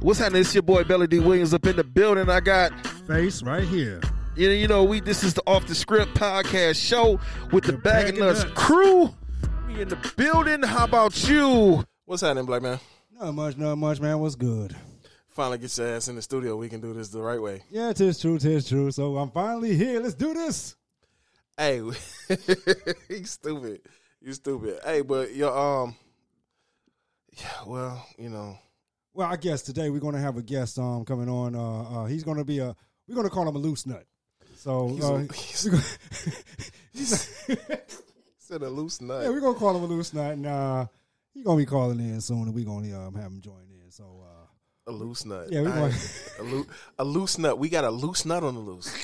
What's happening? It's your boy Belly D Williams up in the building. I got Face right here. you know, you know we this is the off the script podcast show with the, The Bag Bag of of Nuts Nuts. crew. We in the building. How about you? What's happening, black man? Not much, not much, man. What's good? Finally get your ass in the studio. We can do this the right way. Yeah, tis true, tis true. So I'm finally here. Let's do this. Hey, he's stupid. You stupid. Hey, but your um, yeah. Well, you know, Well, I guess today we're gonna have a guest um coming on. Uh, uh he's gonna be a we're gonna call him a loose nut. So he's, uh, a, he's, we're gonna, he's said a loose nut. yeah, we're gonna call him a loose nut, and uh, he's gonna be calling in soon, and we're gonna um, have him join in. So uh, a loose nut. Yeah, we I- going- a, loo- a loose nut. We got a loose nut on the loose.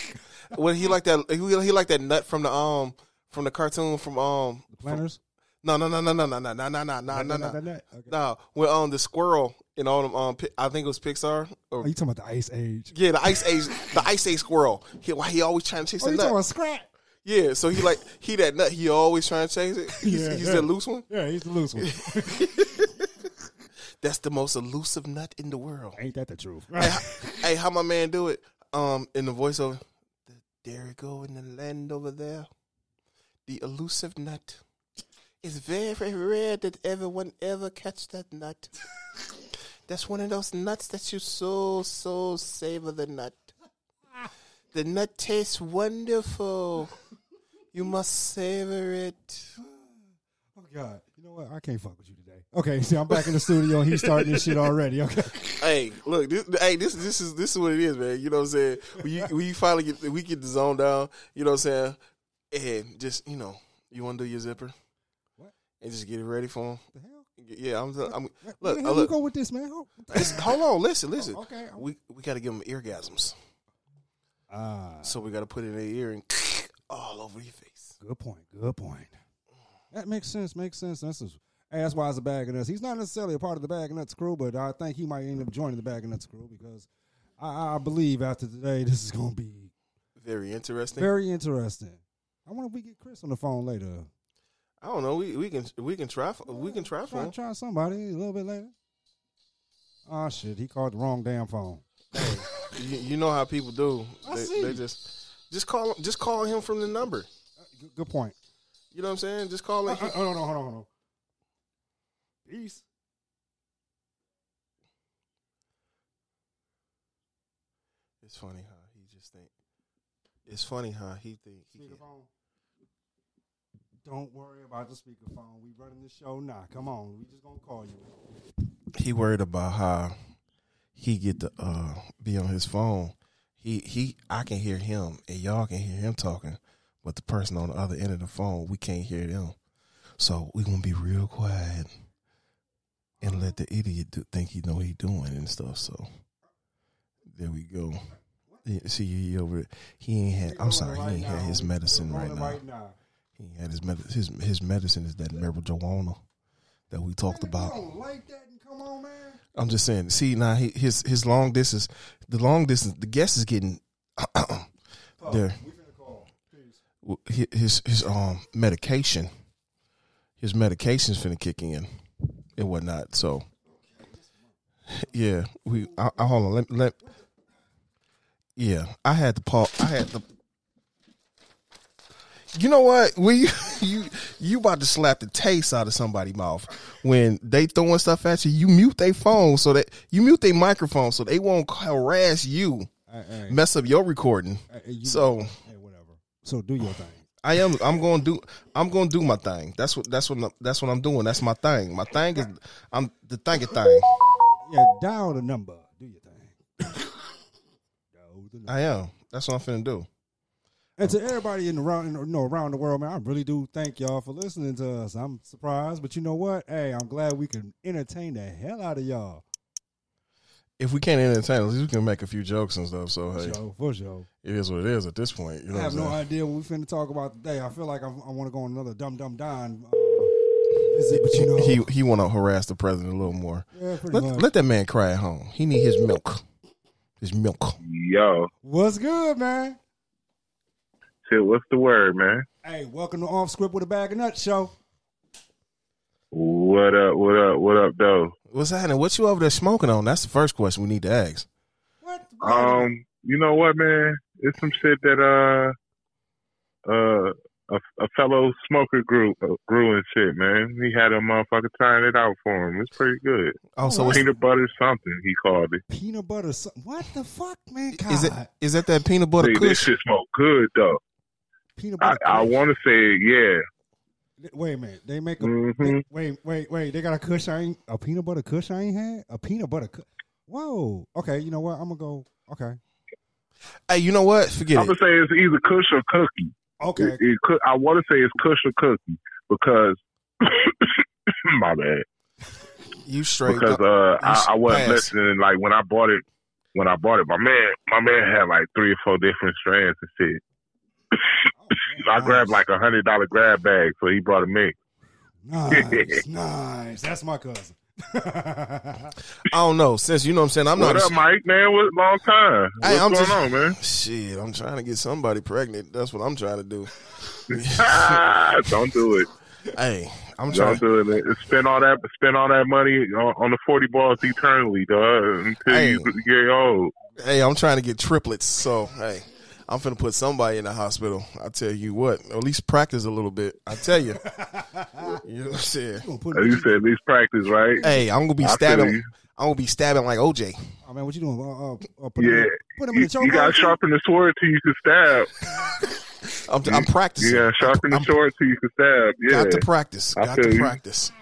Well, he like that. He, he like that nut from the um from the cartoon from um. the planners. No, no, no, no, no, no, no, no, no, no, no, no, no. Okay. No, when um the squirrel in all them um I think it was Pixar or Are you talking about the Ice Age? Yeah, the ice age, the ice age squirrel. He, why he always trying to chase Oh, the you nut? talking about Scrat? yeah, so he like he that nut. He always trying to chase it. He's, Yeah, he's yeah. the loose one. Yeah, he's the loose one. That's the most elusive nut in the world. Ain't that the truth? hey, how, hey, how my man do it? Um, in the voiceover, the, there it go in the land over there. The elusive nut. It's very, very rare that everyone ever catch that nut. That's one of those nuts that you so, so savor the nut. The nut tastes wonderful. You must savor it. Oh God! You know what? I can't fuck with you today. Okay, see, I'm back in the studio and he's starting this shit already. Okay. Hey, look, this, hey, this this is this is what it is, man. You know what I'm saying? When you, when you finally get we get the zone down, you know what I'm saying? And just you know, you want to do your zipper, What? and just get it ready for him. The hell? Yeah, I'm. I'm Where look, the uh, hell you look. go with this, man? Oh, hold on, listen, listen. okay. We we got to give them eargasms, Ah, so we got to put it in their ear and all over your face. good point. Good point. That makes sense. Makes sense. That's just, hey, that's why it's a bag of nuts. He's not necessarily a part of the bag of nuts crew, but I think he might end up joining the bag of nuts crew because I, I believe after today this is going to be Very interesting. very interesting. I wonder if we get Chris on the phone later. I don't know. We we can we can try we can try Try, try somebody a little bit later. Oh shit! He called the wrong damn phone. You, you know how people do. I They, see. they just just call just call him from the number. Uh, Good, point. You know what I'm saying? Just call Uh, him. uh, hold on, hold on, hold on, hold on. Peace. It's funny how he just think. It's funny how he think. He. Don't worry about the speakerphone. We running the show now. Come on, we just gonna call you. he worried about how he get to uh, be on his phone. He he. I can hear him, and y'all can hear him talking, but the person on the other end of the phone, we can't hear them. So we gonna be real quiet and let the idiot do, think he know what he doing and stuff. So there we go. Yeah, See, he over. He ain't had. I'm sorry, he ain't had his medicine right now. He had his med- his his medicine is that marijuana that we talked You about. like that? On, man. I'm just saying. See now, he, his his long distance, the long distance, the guest is getting there. We finna call. Peace. His his his um medication, his medication's finna kick in and whatnot. So yeah, we. I, I hold on. Let let. Yeah, I had to pause. I had to. You know what? When you you you about to slap the taste out of somebody's mouth when they throwing stuff at you. You mute their phone so that you mute their microphone so they won't harass you, Hey, hey, mess up your recording. hey, you- So hey, whatever. So do your thing. I am. I'm going to do. I'm going to do my thing. That's what. That's what. That's what I'm doing. That's my thing. My thing is. I'm the thingy thing. Yeah, dial the number. Do your thing. I am. That's what I'm finna do. And to everybody in the round, you know, around the world, man, I really do thank y'all for listening to us. I'm surprised, but you know what? Hey, I'm glad we can entertain the hell out of y'all. If we can't entertain, at least we can make a few jokes and stuff. So hey, Show for sure. it is what it is at this point. You know I have what no I'm saying? idea what we finna talk about today. I feel like I, I want to go on another dumb dumb don uh, visit, but you know, He he want to harass the president a little more. yeah, pretty Let, much. let that man cry at home. He need his milk. His milk. Yo, What's good, man? Sid, what's the word, man? Hey, welcome to Off Script with a Bag of Nuts show. What up? What up? What up, though? What's happening? What you over there smoking on? That's the first question we need to ask. What? Um, you know what, man? It's some shit that uh, uh, a, a fellow smoker grew uh, grew and shit, man. He had a motherfucker trying it out for him. It's pretty good. Oh, so it's, Peanut butter something he called it. peanut butter. so- What the fuck, man? God. is it is that that peanut butter See, this shit smoke good though. Peanut I, butter? I want to say yeah. Wait a minute. They make a Mhm. they- wait, wait, wait. They got a kush I ain't a peanut butter kush I ain't had. A peanut butter. Kush. Whoa. Okay. You know what? I'm gonna go. Okay. Hey, you know what? Forget it. I'm it. gonna say it's either Kush or Cookie. Okay. It, it could, I want to say it's Kush or Cookie because my bad. You straight because up. uh, I, I wasn't pass. listening. Like when I bought it, when I bought it, my man, my man had like three or four different strands and shit. I grabbed like a hundred dollar grab bag, so he brought a mix. nice, nice. That's my cousin. I don't know. Since you know what I'm saying, I'm what not. What up, Mike? Man, what long time? What's Hey, I'm going just- on, man? Shit, I'm trying to get somebody pregnant. That's what I'm trying to do. Don't do it. Hey, I'm trying. Don't do it. Spend all that. Spend all that money on, on the forty balls eternally, dog, until Hey. you get old. Hey, I'm trying to get triplets. So hey, I'm finna put somebody in the hospital. I tell you what, at least practice a little bit. I tell you. you know what I'm saying? You gonna put As you said, at least practice, right? Hey, I'm gonna be I stabbing. you. I'm gonna be stabbing like OJ. Oh man, what you doing? Uh, uh, put Yeah. in, put him in You, the you gotta sharpen the sword till you can stab. I'm, I'm practicing. You gotta sharpen the I'm- sword till you can stab. Yeah, Got to practice. I Got feel to you. practice.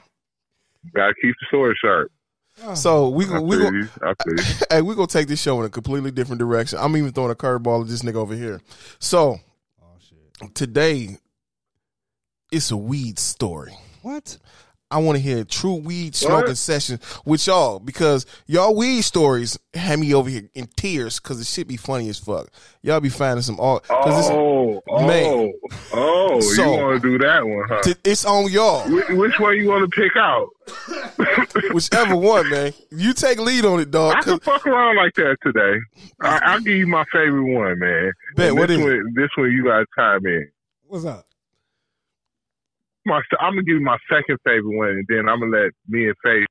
gotta keep the sword sharp. Oh, So we I go. We feel go. you. I feel you. Hey, we gonna take this show in a completely different direction. I'm even throwing a curveball at this nigga over here. So oh shit. today, it's a weed story. What? I want to hear a true weed smoking What? session with y'all because y'all weed stories had me over here in tears because the shit be funny as fuck. Y'all be finding some all. Cause Oh, oh, Man. oh! oh so- you want to do that one, huh? it's, it's on y'all. Which, which one you want to pick out? Whichever one, man. You take lead on it, dog. I 'cause- can fuck around like that today. I, I'll give you my favorite one, man. Bet, And what this is it? one, this one you gotta chime in. What's up? My, I'm gonna give you my second favorite one, and then I'm gonna let me and Faith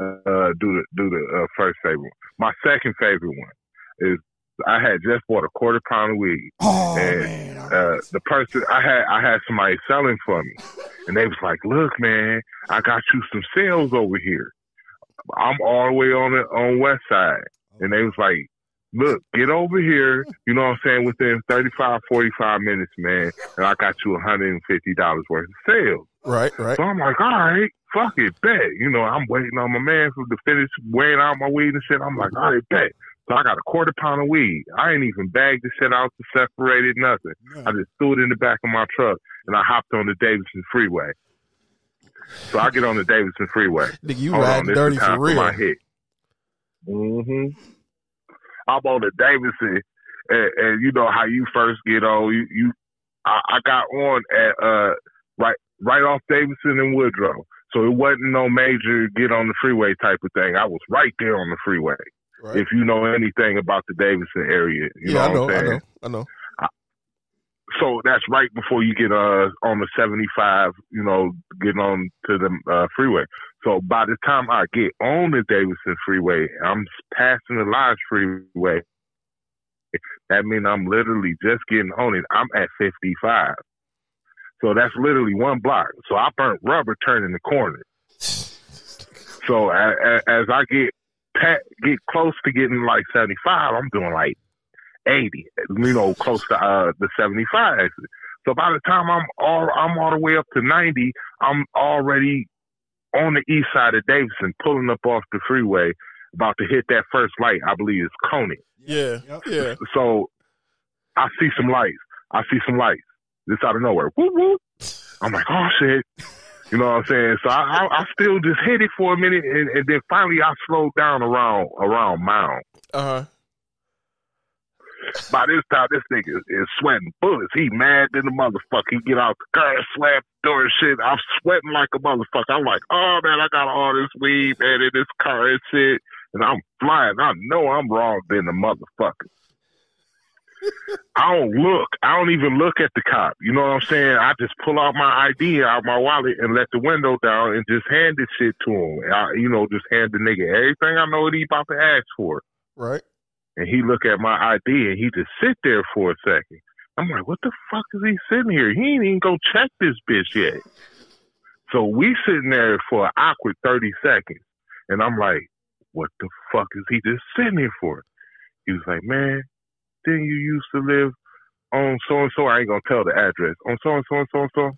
uh, do the do the uh, first favorite one. My second favorite one is I had just bought a quarter pound of weed. Oh And, man. uh, the person I had, I had somebody selling for me, and they was like, "Look, man, I got you some sales over here. I'm all the way on the on West Side," and they was like, "Look, get over here. You know what I'm saying? Within 35, 45 minutes, man, and I got you 150 dollars worth of sales." right, right. So I'm like, "All right, fuck it, bet." You know, I'm waiting on my man for to finish weighing out my weed and shit. I'm like, "All right, bet." So I got a quarter pound of weed. I ain't even bagged the shit out to separate it, nothing. I just threw it in the back of my truck and I hopped on the Davidson Freeway. So I get on the Davidson Freeway. Nigga, you Hold on, riding this dirty for real. my hit. hmm I'm on the Davidson, and, and you know how you first get on. You, you I, I got on at uh right right off Davidson and Woodrow, so it wasn't no major get on the freeway type of thing. I was right there on the freeway. Right. If you know anything about the Davidson area, you yeah, I know know, I I'm saying. know, I know. So that's right before you get uh on the 75, you know, getting on to the uh, freeway. So by the time I get on the Davidson freeway, I'm passing the Lodge freeway. That means I'm literally just getting on it. I'm at 55. So that's literally one block. So I burnt rubber turning the corner. So a, a, as I get pat, get close to getting like 75, I'm doing like 80, you know, close to uh, the 75. So by the time I'm all I'm all the way up to 90, I'm already on the east side of Davidson, pulling up off the freeway, about to hit that first light. I believe it's Coney. Yeah, yeah. So I see some lights. I see some lights. Just out of nowhere. Whoop whoop. I'm like, oh shit. You know what I'm saying? So I, I, I still just hit it for a minute, and, and then finally I slowed down around around Mound. Uh huh. By this time, this nigga is, sweating bullets. He mad than the motherfucker. He get out the car, slap the door and shit. I'm sweating like a motherfucker. I'm like, oh man, I got all this weed, man, in this car and shit. And I'm flying. I know I'm wrong than the motherfucker. I don't look. I don't even look at the cop. You know what I'm saying? I just pull out my ID out my wallet and let the window down and just hand this shit to him. I, you know, just hand the nigga everything I know what he about to ask for. Right. And he look at my ID and he just sit there for a second. I'm like, what the fuck is he sitting here? He ain't even go check this bitch yet. So we sitting there for an awkward 30 seconds. And I'm like, what the fuck is he just sitting here for? He was like, man, didn't you used to live on so and so? I ain't gonna tell the address. On so and so and so and so.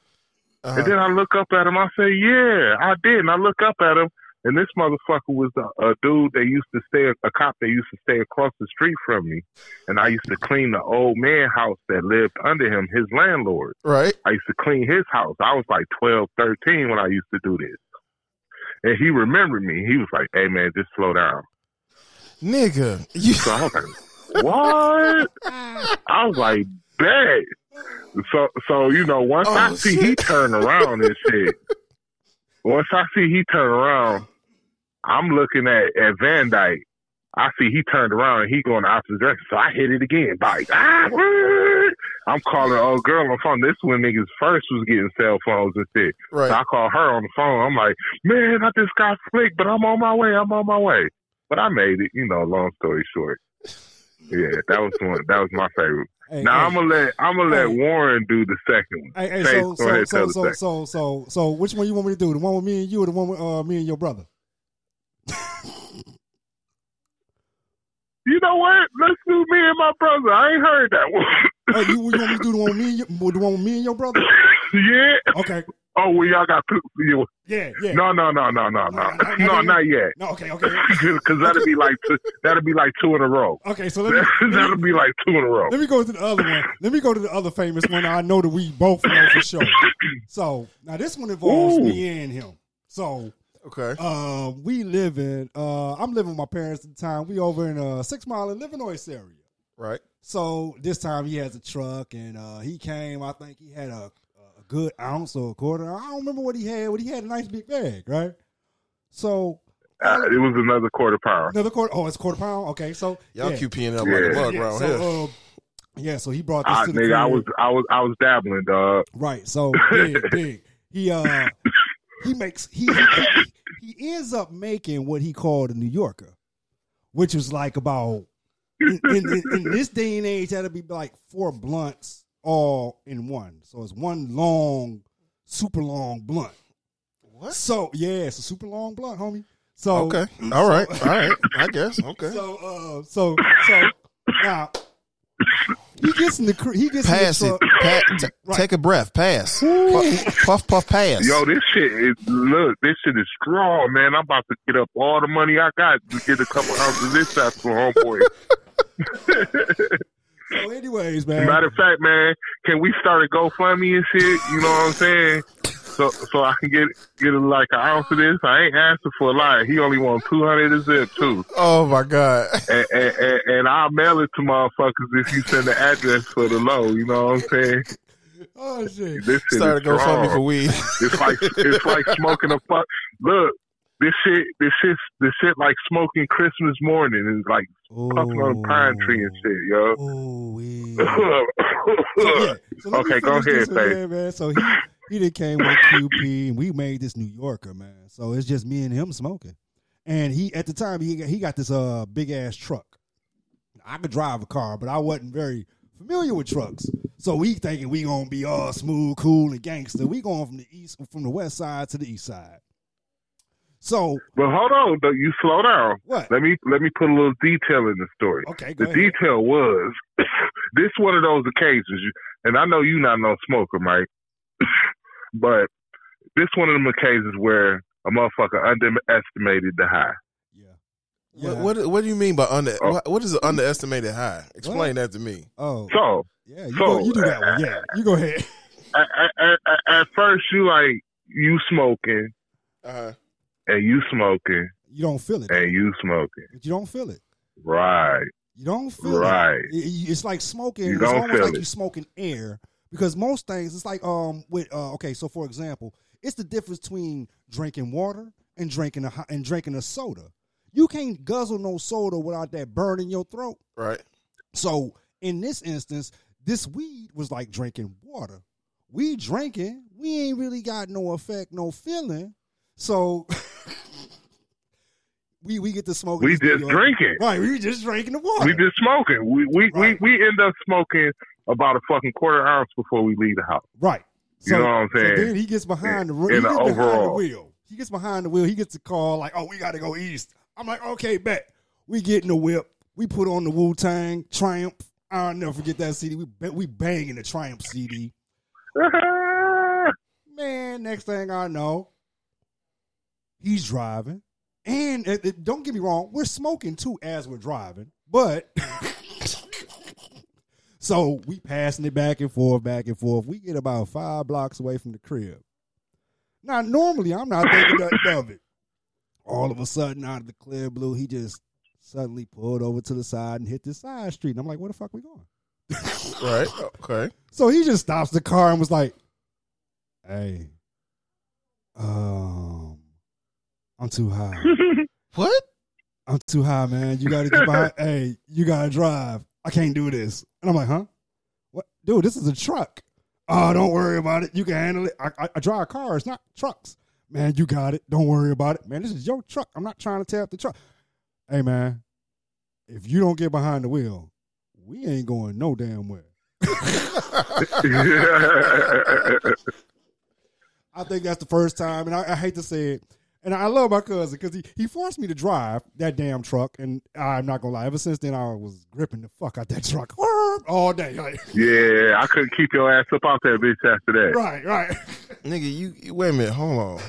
Uh-huh. And then I look up at him. I say, yeah, I did. And I look up at him. And this motherfucker was a, a dude that used to stay, a cop that used to stay across the street from me. And I used to clean the old man house that lived under him, his landlord. right. I used to clean his house. I was like 12, 13 when I used to do this. And he remembered me. He was like, hey, man, just slow down. Nigga. You So I was like, what? I was like, bet. So, so you know, once Oh, I see he shit. turn around and shit, once I see he turn around, I'm looking at, at Van Dyke. I see he turned around and he going the opposite direction. So I hit it again. Bike. Ah. I'm calling an old girl on the phone. This when niggas first was getting cell phones and shit. So right. I call her on the phone. I'm like, man, I just got flicked, but I'm on my way. I'm on my way. But I made it. You know, long story short. Yeah, that was one. That was my favorite. Hey, Now hey, I'm gonna let I'm gonna let Warren do the second one. hey, hey, so so so so, second. so so so which one you want me to do? The one with me and you, or the one with uh, me and your brother? You know what? Let's do me and my brother. I ain't heard that one. Hey, you, you want me to do the one with me, and you, the one with me and your brother? yeah. Okay, Oh, well, y'all got two. you- yeah, yeah. No, no, no, no, no, no, No, no, no, no. not yet. No, okay, okay, Because that'll be like two, that'll be like two in a row. okay. So let me, let that'll me be like two in a row. let me go to the other one. Let me go to the other famous one. I know that we both know for sure. So now this one involves Ooh. me and him. So Okay. uh, we live in. Uh, I'm living with my parents at the time. We over in uh, Six Mile in Illinois area. Right. So this time he has a truck, and uh, he came. I think he had a, a good ounce or a quarter. I don't remember what he had, but he had a nice big bag, right? So Uh, it was another quarter pound. another quarter. Oh, it's quarter pound. Okay, so Y'all yeah. QPing up Yeah. like a bug yeah, around so, here. uh, yeah, so he brought this Ah, to the nigga, I was I was I was dabbling, dog. Right. So big, big. He uh he makes he, he he ends up making what he called a New Yorker, which was like about in, in, in, in this day and age that'd be like four blunts all in one. So it's one long, super long blunt. What? So yeah, it's a super long blunt, homie. So Okay. All right. All right. I guess. Okay. So uh so so now he gets in the cr- he gets Pass in it. the truck. Pa- t- Right. Take a breath. Pass. Puff, puff, puff, pass. Yo, this shit is look. This shit is strong, man. I'm about to get up all the money I got to get a couple ounces of this out for homeboy. So anyways, man. Matter of fact, man, can we start a GoFundMe and shit? You know what I'm saying? So, so I can get get like an ounce of this. I ain't asking for a lot. He only want two hundred a zip too, oh my god. and, and, and, and I'll mail it to motherfuckers if you send the address for the low. You know what I'm saying? Oh shit. This shit Started is go fund for weed. It's like it's like smoking a fuck. Look, this shit, this shit, this shit like smoking Christmas morning and like puffing on a pine tree and shit, yo. Oh, yeah. So, yeah. So Okay, go ahead, man, man. So he he did came with QP, and we made this New Yorker, man. So it's just me and him smoking. And he at the time he got, he got this uh big ass truck. I could drive a car, but I wasn't very familiar with trucks. So we thinking we gonna be all smooth, cool, and gangster. We going from the east, from the west side to the east side. So But hold on, though, you slow down. what? Let me let me put a little detail in the story. Okay, go The ahead. detail was this one of those occasions, and I know you not no smoker, Mike, but this one of them occasions where a motherfucker underestimated the high. Yeah. What, Yeah. what What do you mean by under? Oh. What, what is an underestimated high? Explain that to me. Oh, So yeah. You, so- go, you do that one. Yeah, you go ahead. at, at, at, at first, you like you smoking Uh-huh. And you smoking You don't feel it, and you smoking, but you don't feel it. right? You don't feel Right. it. It- It's like smoking. You it's don't almost feel like it. you smoking air because most things it's like um with uh okay so for example it's the difference between drinking water and drinking a hot- and drinking a soda. You can't guzzle no soda without that burn in your throat. Right. So in this instance, this weed was like drinking water. We drinking, we ain't really got no effect, no feeling. So we we get to smoke. We just drinking. Right, we just drinking the water. We just smoking. We we, Right. we we end up smoking about a fucking quarter ounce before we leave the house. Right. So, You know what I'm so saying? then he gets behind the he gets the behind the wheel. He gets behind the wheel. He gets a call like, "Oh, we got to go east." I'm like, "Okay, bet." We get in the whip. We put on the Wu Tang Triumph. I'll never forget that CD. We we banging the Triumph CD. Man, next thing I know, he's driving, and uh, don't get me wrong, we're smoking too as we're driving, but. So we passing it back and forth, back and forth. We get about five blocks away from the crib. Now, normally I'm not thinking nothing of it. All of a sudden, out of the clear blue, he just suddenly pulled over to the side and hit this side street. And I'm like, where the fuck we going? Right. Okay. So he just stops the car and was like, "Hey, um, I'm too high. What? I'm too high, man. You got to get behind. hey, you got to drive. I can't do this." And I'm like, "Huh? What, dude? This is a truck. Oh, don't worry about it. You can handle it. I, I, I drive cars, not trucks. Man, you got it. Don't worry about it, man. This is your truck. I'm not trying to tear up the truck. Hey, man, if you don't get behind the wheel, we ain't going no damn where." I think that's the first time, and I, I hate to say it. And I love my cousin because he, he forced me to drive that damn truck, and I'm not gonna lie. Ever since then, I was gripping the fuck out that truck all day. Like, yeah, I couldn't keep your ass up out that bitch after that. right, right. Nigga, you you- wait a minute, hold on.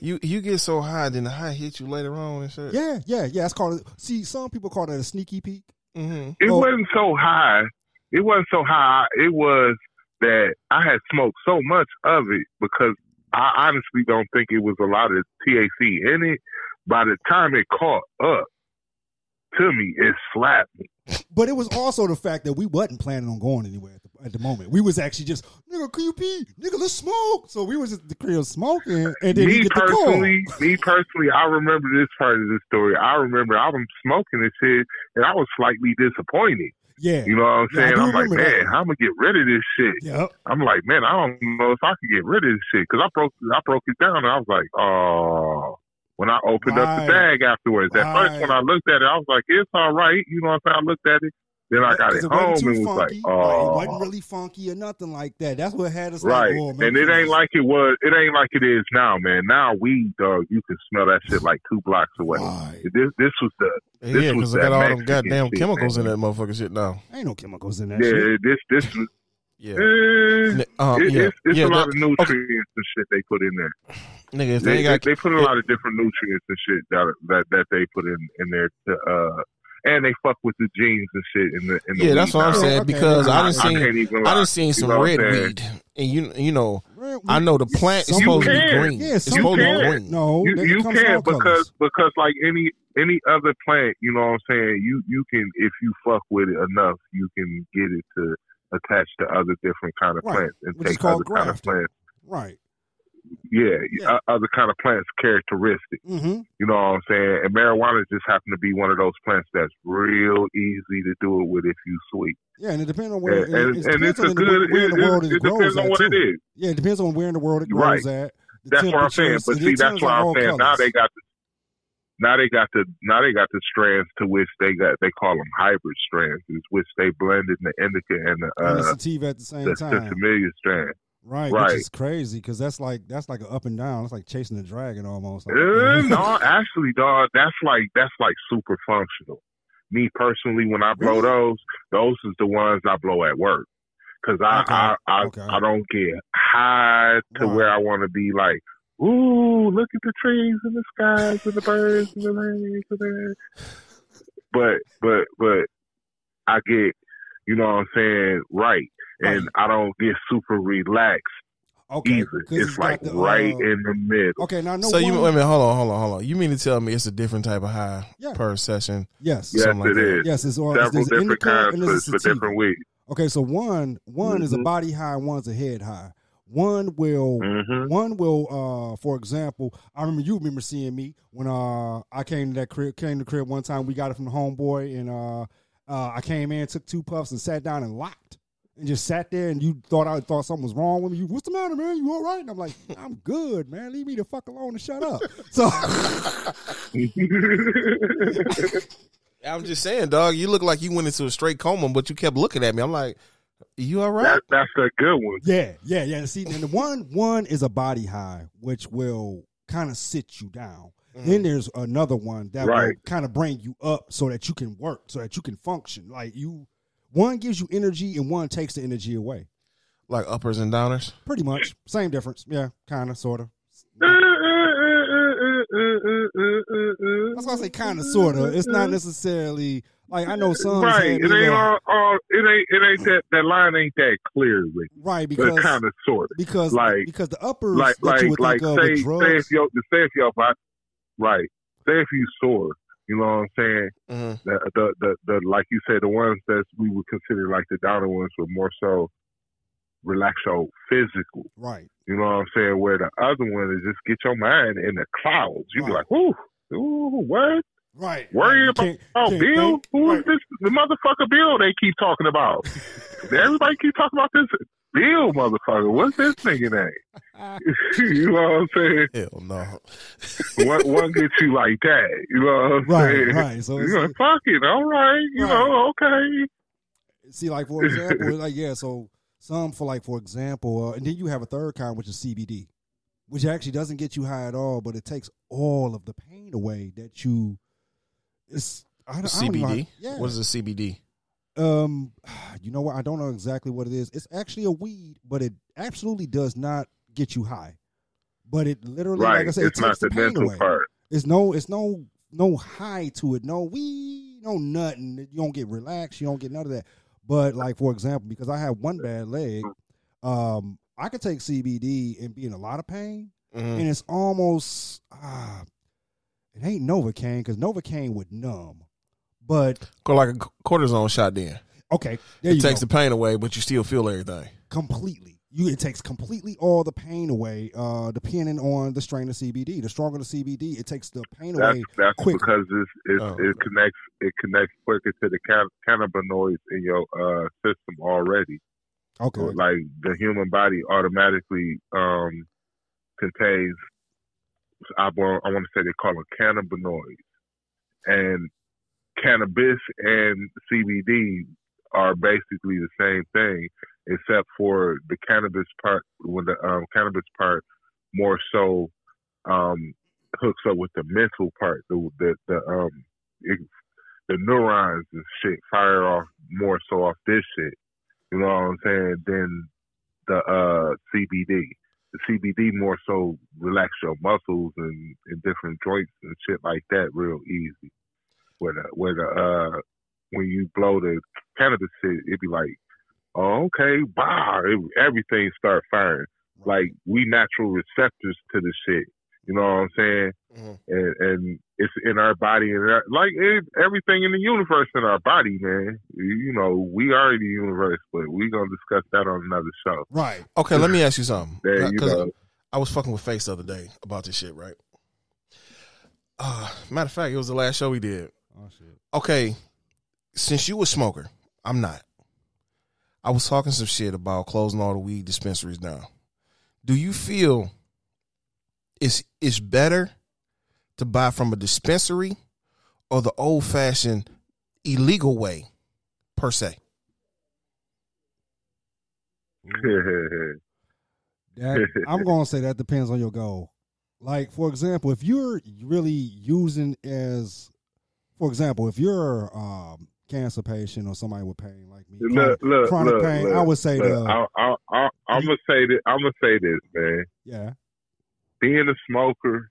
You you get so high, then the high hit you later on and shit. Yeah, yeah, yeah. It's called. See, some people call that a sneaky peek. Mm-hmm. It Well- wasn't so high. It wasn't so high. It was that I had smoked so much of it because I honestly don't think it was a lot of TAC in it. By the time it caught up to me, it slapped me. But it was also the fact that we wasn't planning on going anywhere at the, at the moment. We was actually just nigga, can you pee? Nigga, let's smoke. So we was at the crib smoking, and then me get the call. personally, me personally, I remember this part of the story. I remember I was smoking this shit, and I was slightly disappointed. Yeah, You know what I'm saying? do I'm like, remember that. man, how am gonna get rid of this shit? yep. I'm like, man, I don't know if I can get rid of this shit because I broke, I broke it down, and I was like, oh. When I opened up the bag afterwards, at first when I looked at it, I was like, it's all right. You know what I'm saying? I looked at it, then I got 'Cause it wasn't home and was like, oh, Right, it wasn't really funky or nothing like that. That's what had us Right. like, oh, man, and it ain't like it was. It ain't like it is now, man. Now weed, dog, you can smell that shit like two blocks away. Right. This this was the This Yeah, because I got that all them goddamn shit, chemicals in that motherfucking shit now. Ain't no chemicals in that shit. yeah. This this was. Yeah. eh, N- Um, it- yeah, it's it's yeah, a lot that- of nutrients and shit they put in there. nigga, they, They, got they put a lot of different nutrients and shit that that, that they put in in there to uh and they fuck with the genes and shit in the in the yeah, that's weed what I'm oh, saying Okay, because I- I done I seen can't even I lie. done seen You some know red weed, and you you know I know the plant is some supposed to be green. Yeah, it's some supposed to can. be green. No, You, you can because colors. because like any any other plant, you know what I'm saying. You you can if you fuck with it enough, you can get it to attach to other different kind of Right, plants and which take called other kind of plants. right. Yeah, Yeah. other kind of plants characteristics. Mm-hmm. You know what I'm saying? And marijuana just happen to be one of those plants that's real easy to do it with if you sweet. Yeah, and it depends on where. And, and, it and depends it's a on the- good. where in the world it, it, it grows depends on at what too. it is. Yeah, it depends on where in the world it Right. grows at. That's what I'm saying. But see, that's why I'm saying now they got the now they got the now they got the strands to which they got they call them hybrid strands, which they blended the indica and the and the uh sativa at the same the time. sinsemilla strand. Right, Right. which is crazy because that's like that's like an up and down. It's like chasing a dragon almost. Like, Uh, no, actually, dog, that's like that's like super functional. Me personally, when I blow those, those is the ones I blow at work because I, Okay, I I okay. I don't get high to Right. where I want to be. Like, ooh, look at the trees and the skies and the birds and the rains and the. But but but I get, you know what I'm saying, right, and I don't get super relaxed okay, either. 'cause It's, like the, right uh, in the middle. Okay, now no so you one, wait a minute, hold on, hold on, hold on. You mean to tell me it's a different type of high Yeah. per session? yes, Yes, something like it that. is. yes, it's, all, several there's different indica kinds and for, a different weeds. Okay, so one one is a Mhm. body high, and one's a head high. One will hmm one will uh for example, I remember you remember seeing me when uh I came to that crib came to the crib one time, we got it from the homeboy and uh Uh, I came in, took two puffs, and sat down and locked, and just sat there. And you thought I thought something was wrong with me. You, what's the matter, man? You all right? And I'm like, I'm good, man. Leave me the fuck alone and shut up. So I'm just saying, dog. You look like you went into a straight coma, but you kept looking at me. I'm like, you all right? that, that's a good one. yeah, yeah, yeah. See, and the one one is a body high, which will kind of sit you down. Mm. Then there's another one that will kind of bring you up so that you can work, so that you can function. Like you, one gives you energy and one takes the energy away. Like uppers and downers. Pretty much, same difference. Yeah, kind of, sort of. That's why I say kind of, sort of. It's not necessarily like I know some right. had It ain't go- all, all. It ain't. It ain't that. That line ain't that clear, Rick. right But because kind of, sort of. because like- because the uppers Like, like, you would like. think Say, with say drugs. if your, say if your body, right. Say if you sore. You know what I'm saying? Mm-hmm. The, the, the, the, like you said, the ones that we would consider like the downer ones were more so relaxo physical. right. You know what I'm saying? Where the other one is just get your mind in the clouds. You be like, ooh, ooh, what? Right. Worry right. about Can't- Oh, can't Bill? think. Who is Right. this? The motherfucker Bill they keep talking about. Everybody keep talking about this Bill motherfucker. What's this nigga name? you know what I'm saying? Hell no. what one gets you like that. You know what I'm Right, saying? right. So You're like, fuck it, all right. You Right. know, okay. see, like for example, like yeah, so some for like for example, uh, and then you have a third kind which is CBD, which actually doesn't get you high at all, but it takes all of the pain away that you. It's I don't, I don't know CBD. yeah. What is a CBD? Um, you know what? I don't know exactly what it is. It's actually a weed, but it absolutely does not get you high. But it literally, Right. like I said, it's it not takes the the pain away. part. It's no, it's no, no high to it. No weed, no nothing. You don't get relaxed. You don't get none of that. But like for example, because I have one bad leg, um, I could take CBD and be in a lot of pain, Mhm. and it's almost ah, it ain't Novocaine because Novocaine would numb. But Go like a cortisone shot. Then okay, there it you takes go. the pain away, but you still feel everything. completely. You it takes completely all the pain away, uh, depending on the strain of CBD. The stronger the CBD, it takes the pain That's away. that's quicker. because it's, it's, Oh. it connects it connects quicker to the can- cannabinoids in your uh, system already. Okay, So, like the human body automatically um, contains. I want I want to say they call them cannabinoids, and cannabis and CBD are basically the same thing, except for the cannabis part. When the um, cannabis part more so um, hooks up with the mental part, the the, the um it, the neurons and shit fire off more so off this shit. You know what I'm saying? Than the uh CBD. The CBD more so relax your muscles and, and different joints and shit like that real easy. Where the where the uh when you blow the cannabis shit, it'd be like, oh okay, wow, everything start firing. Like we natural receptors to the shit. You know what I'm saying? Mhm. And, and it's in our body and our, like it, everything in the universe in our body, man. You, you know, we are the universe, but we gonna discuss that on another show. right. Okay, let me ask you something. There you Because go. I was fucking with Face the other day about this shit, right? Uh, matter of fact, it was the last show we did. Oh shit. Okay, since you were a smoker, I'm not. I was talking some shit about closing all the weed dispensaries down. Do you feel it's it's better to buy from a dispensary or the old fashioned illegal way per se? That, I'm gonna say that depends on your goal. Like for example, if you're really using as, for example, if you're a um, cancer patient or somebody with pain like me, look, look, chronic look, pain, look, I would say look, the I, I, I, I'm gonna say this. I'm gonna say this, man. yeah, Being a smoker,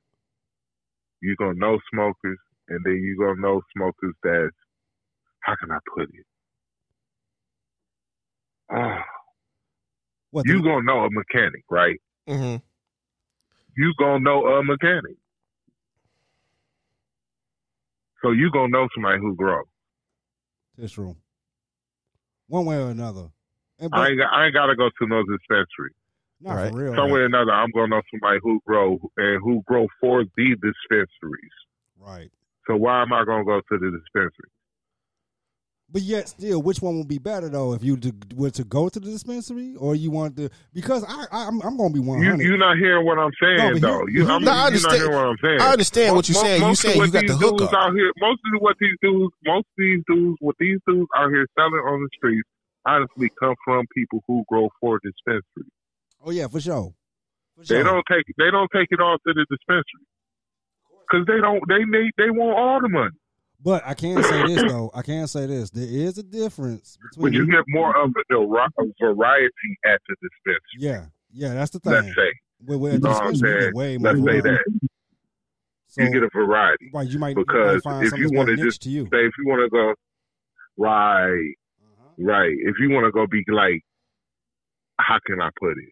you're gonna know smokers, and then you're gonna know smokers that. How can I put it? Ah, what you the, gonna know a mechanic, right? Mm-hmm. You gonna know a mechanic. So you gonna know somebody who grow. this room, one way or another. And, but I ain't, got- I ain't gotta go to no dispensary. not Right. for real. Somewhere or another, I'm gonna know somebody who grow and who grow for the dispensaries. Right. So why am I gonna go to the dispensary? But yet, still, which one would be better though? If you to, were to go to the dispensary, or you want to? Because I, I I'm, I'm going to be one You hundred. you're not hearing what I'm saying No, though. you, I'm, no, I you're not understand- hearing what I'm saying. I understand what you're saying. You Most saying you got the hookup. out here. Most of what these dudes, most of these dudes, what these dudes out here selling on the streets, honestly, come from people who grow for dispensaries. Oh yeah, for sure. For They sure. don't take they don't take it all to the dispensary because they don't they need they want all the money. But I can say this though. I can say this. There is a difference But between. you get more of a, vari- a variety at the dispensary. yeah, yeah. That's the thing. Let's say, Where, where you know what dispensary, you get way more. Let's say that So, you get a variety. right, you might, because you might find if you wanna niche just to you. Say if you want to go, right, Uh-huh. right. If you want to go be like, how can I put it?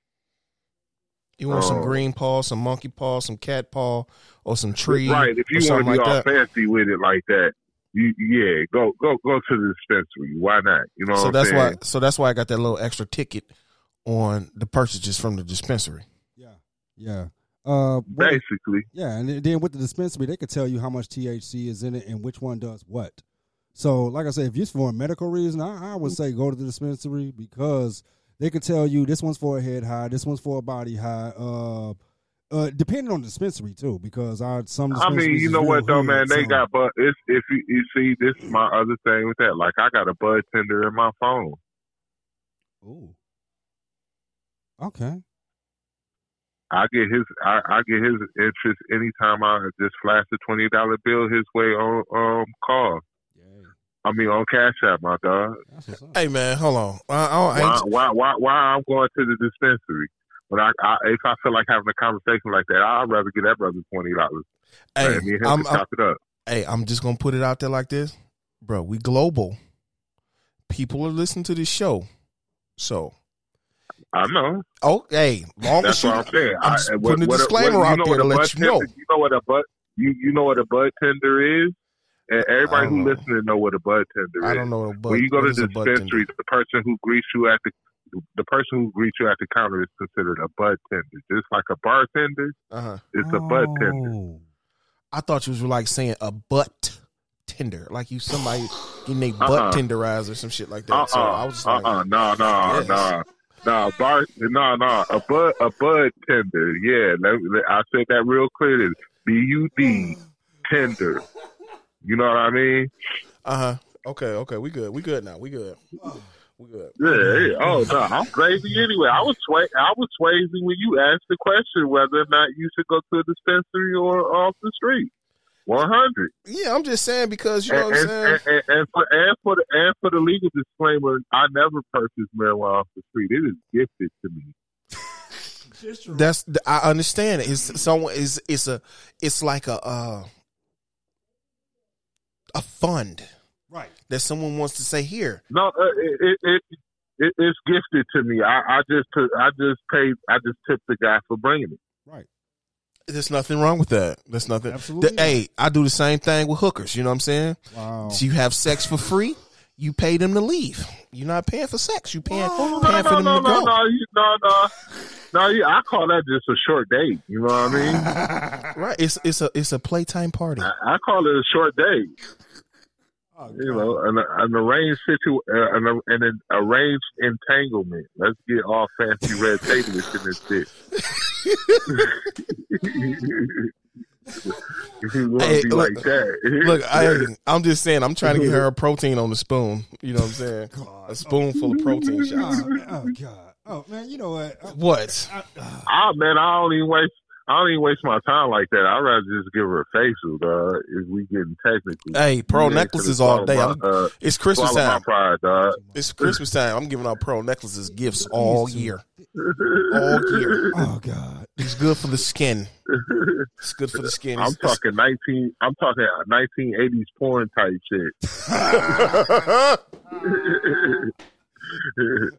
You want some Oh. green paw, some monkey paw, some cat paw, or some tree, Right. If you want to be like all that. fancy with it like that, you yeah, go go go to the dispensary. Why not? You know So what I'm that's saying? why. So that's why I got that little extra ticket on the purchases from the dispensary. Yeah, yeah. Uh, what- Basically, yeah, and then with the dispensary, they could tell you how much THC is in it and which one does what. So, like I said, if it's for a medical reason, I, I would say go to the dispensary because they could tell you this one's for a head high, this one's for a body high. Uh, uh, depending on the dispensary too, because I some. I mean, you know what though, man? They so- got but it's if you you see this is my other thing with that. Like I got a bud tender in my phone. Ooh. Okay. I get his I, I get his interest anytime I just flash a twenty dollar bill his way on um call. Yay. I mean on Cash App, my dog. That's what's up. Hey man, hold on. I, I, I Why ain't, why why why I'm going to the dispensary? When I, I if I feel like having a conversation like that, I'd rather get that brother twenty dollars. hey, me and him I'm, I'm, it up. hey, I'm just gonna put it out there like this, bro. We global. People are listening to this show, so I know. oh, hey, long That's as you, what I'm saying. I'm I- just what- putting a what disclaimer what- out know there to what a let bud you know. You know what a bud you you know what a bud tender is, and everybody I who don't know. listening know what a bud tender is. I don't know, but when you go to the a dispensary, the person who greets you at the the person who greets you at the counter is considered a bud tender. Just like a bartender, Uh-huh. it's a bud tender. Oh. I thought you was like saying a butt tender, like you somebody getting a butt Uh-uh. tenderized or some shit like that. Uh So I was just uh like, uh no no Yes. no no bar no no a bud a bud tender. Yeah, I said that real clearly. B U D tender. You know what I mean? uh huh. Okay, okay, we good, we good now, we good, we good. Yeah. yeah. Oh no, I'm crazy anyway. I was sway. I was swayzy when you asked the question whether or not you should go to a dispensary or off the street. One hundred. Yeah, I'm just saying because you know And, what I'm saying. and, and, and for and for the and for the legal disclaimer, I never purchased marijuana off the street. It is gifted to me. That's I understand it. It's someone is it's a it's like a uh, a fund Right. That someone wants to say here. No, uh, it, it, it it it's gifted to me. I, I just took, I just paid. I just tipped the guy for bringing it. Right. There's nothing wrong with that. There's nothing. Absolutely The- hey, I do the same thing with hookers. You know what I'm saying? Wow. So you have sex for free. You pay them to leave. You're not paying for sex. You paying, No, paying for no, them no, to no, go. no, you- no, no, no. you- I call that just a short date. You know what I mean? Right? It's it's a it's a playtime party. I, I call it a short date. Oh, You know, an, an arranged situ, uh, an, an arranged entanglement. Let's get all fancy red tablish in this shit. if you want Hey, look- like that, Look, I I'm just saying. I'm trying to get her a protein on the spoon. You know what I'm saying? A spoonful of protein shots. Oh, man. oh God. Oh man, you know what? I- What? I- ah. Ah man, I don't even waste. I don't even waste my time like that. I'd rather just give her a facial, dog. If we getting technical. Hey, pearl Yeah, necklaces all day. my, uh, it's Christmas swallow my time. pride, dog. It's Christmas time. I'm giving out pearl necklaces gifts all year. All year. Oh God. It's good for the skin. It's good for the skin. I'm It's- it's- talking nineteen. I'm talking nineteen eighties porn type shit.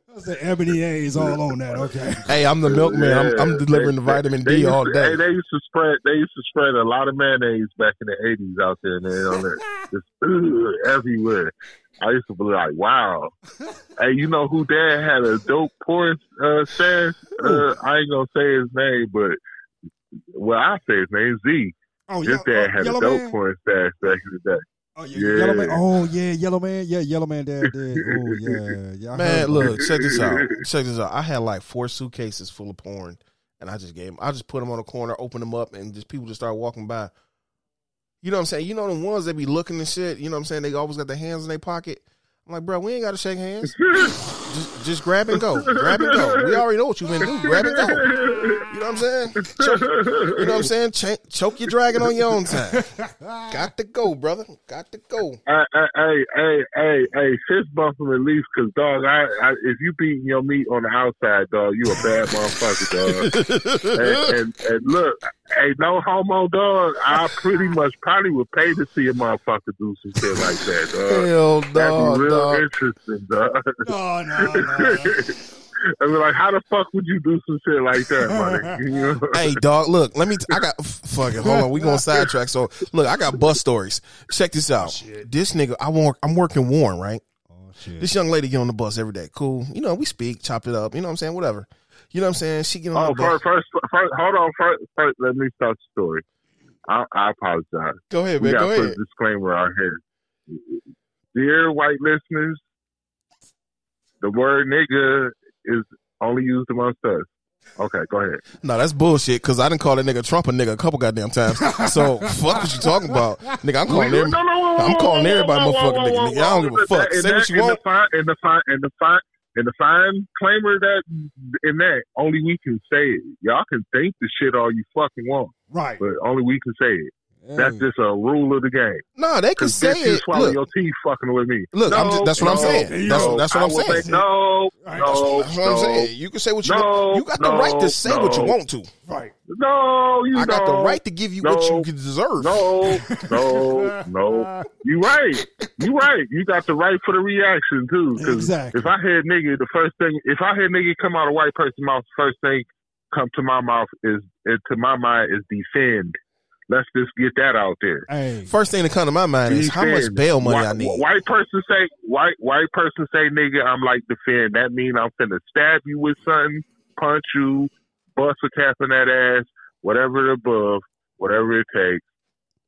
That's the ebony A's all on that. Okay. hey, I'm the milkman. I'm, I'm delivering the vitamin They D used all to- day. Hey, they used to spread. They used to spread a lot of mayonnaise back in the eighties out there, man. On that, just ugh, everywhere. I used to be like, wow. hey, you know who dad had a dope porn uh, stash? Uh, I ain't gonna say his name, but well, I say his name Z. Oh, His yeah, dad had a dope Man? porn stash back in the day. Oh yeah, Yeah. Yellow Man. Oh yeah, Yellow Man. Yeah, Yellow Man dad did. Oh yeah, yeah. I Man, look, check this out. Check this out. I had like four suitcases full of porn, and I just gave them. I just put them on the corner, open them up, and just people just start walking by. You know what I'm saying? You know the ones that be looking and shit. You know what I'm saying? They always got their hands in their pocket. I'm like, bro, we ain't got to shake hands. Just, just grab and go. Grab and go. We already know what you been do. Grab and go. You know what I'm saying? Choke, you know what I'm saying? Ch- choke your dragon on your own time. Got to go, brother. Got to go. Hey, hey, hey, hey, hey, fist bump at least, cause dog, I, I, if you beating your meat on the outside, dog, you a bad motherfucker, dog. and, and, and look, hey, no homo, dog. I pretty much probably would pay to see a motherfucker do some shit like that, dog. Hell That'd be real dog. interesting, dog. No, no, no. I mean, like, how the fuck would you do some shit like that, buddy? You know? hey, dog, look, let me. T- I got f- fuck it. Hold on, we going to sidetrack. So, look, I got bus stories. Check this out. Oh, this nigga, I work. I'm working Warren, right? Oh shit. This young lady get on the bus every day. Cool. You know, we speak, chop it up. You know what I'm saying? Whatever. You know what I'm saying? She get on Oh, first, first, first, hold on. First, first, let me start the story. I, I apologize. Go ahead, We man. got Go put ahead. a disclaimer out here. Dear white listeners, the word nigga is only used amongst us. Okay, go ahead. No, that's bullshit. Because I didn't call that nigga Trump a nigga a couple goddamn times. So fuck what you talking about, nigga. I'm calling No, every, no, no, no, I'm calling everybody motherfucking nigga. Nigga, I don't give a fuck. Say that- what you want. The fine, in the fine, in the fine, in the fine claimer that in that only we can say it. Y'all can think the shit all you fucking want, Right. but only we can say it. That's just a rule of the game. No, they can Cause say bitch, you it. swallow Look, your teeth fucking with me. Look, I'm just- that's what I'm saying. That's- no, that's what I I'm saying. say no, Right. no, that's what I'm saying. You can say what you No, want. You got the right to say what you want to. Right. no. You I got the right to give you what you deserve. No, no, no. You right. You right. You got the right for the reaction too. 'Cause Exactly. If I hear nigga, the first thing, if I hear nigga come out of white person's mouth, the first thing come to my mouth is, is to my mind is defend. Let's just get that out there. Hey. First thing that come to my mind is how much bail money white, I need. White person say white white person say nigga, I'm like defend. That mean I'm finna stab you with something, punch you, bust a cap in that ass, whatever the above, whatever it takes.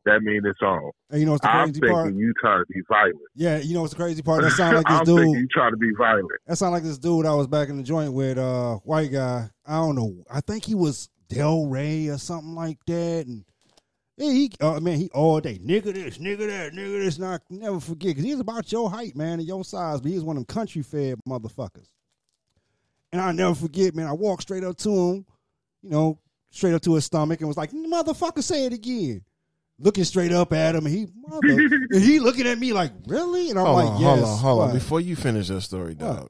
That mean it's on. Hey, you know what's the I'm crazy thinking part? you trying to be violent. Yeah, you know what's the crazy part? That sound like this I'm dude. you trying to be violent. That sound like this dude I was back in the joint with, uh, white guy. I don't know. I think he was Del Rey or something like that. And yeah, he, uh, man, he all day nigga this, nigga that, nigga this. Not never forget because he's about your height, man, and your size. But he's one of them country fed motherfuckers. And I never forget, man. I walked straight up to him, you know, straight up to his stomach, and was like, "Motherfucker, say it again." Looking straight up at him, and he, mother, and he looking at me like, "Really?" And I'm Hold like, on, "Yes." hold on, hold on. Before you finish that story, dog,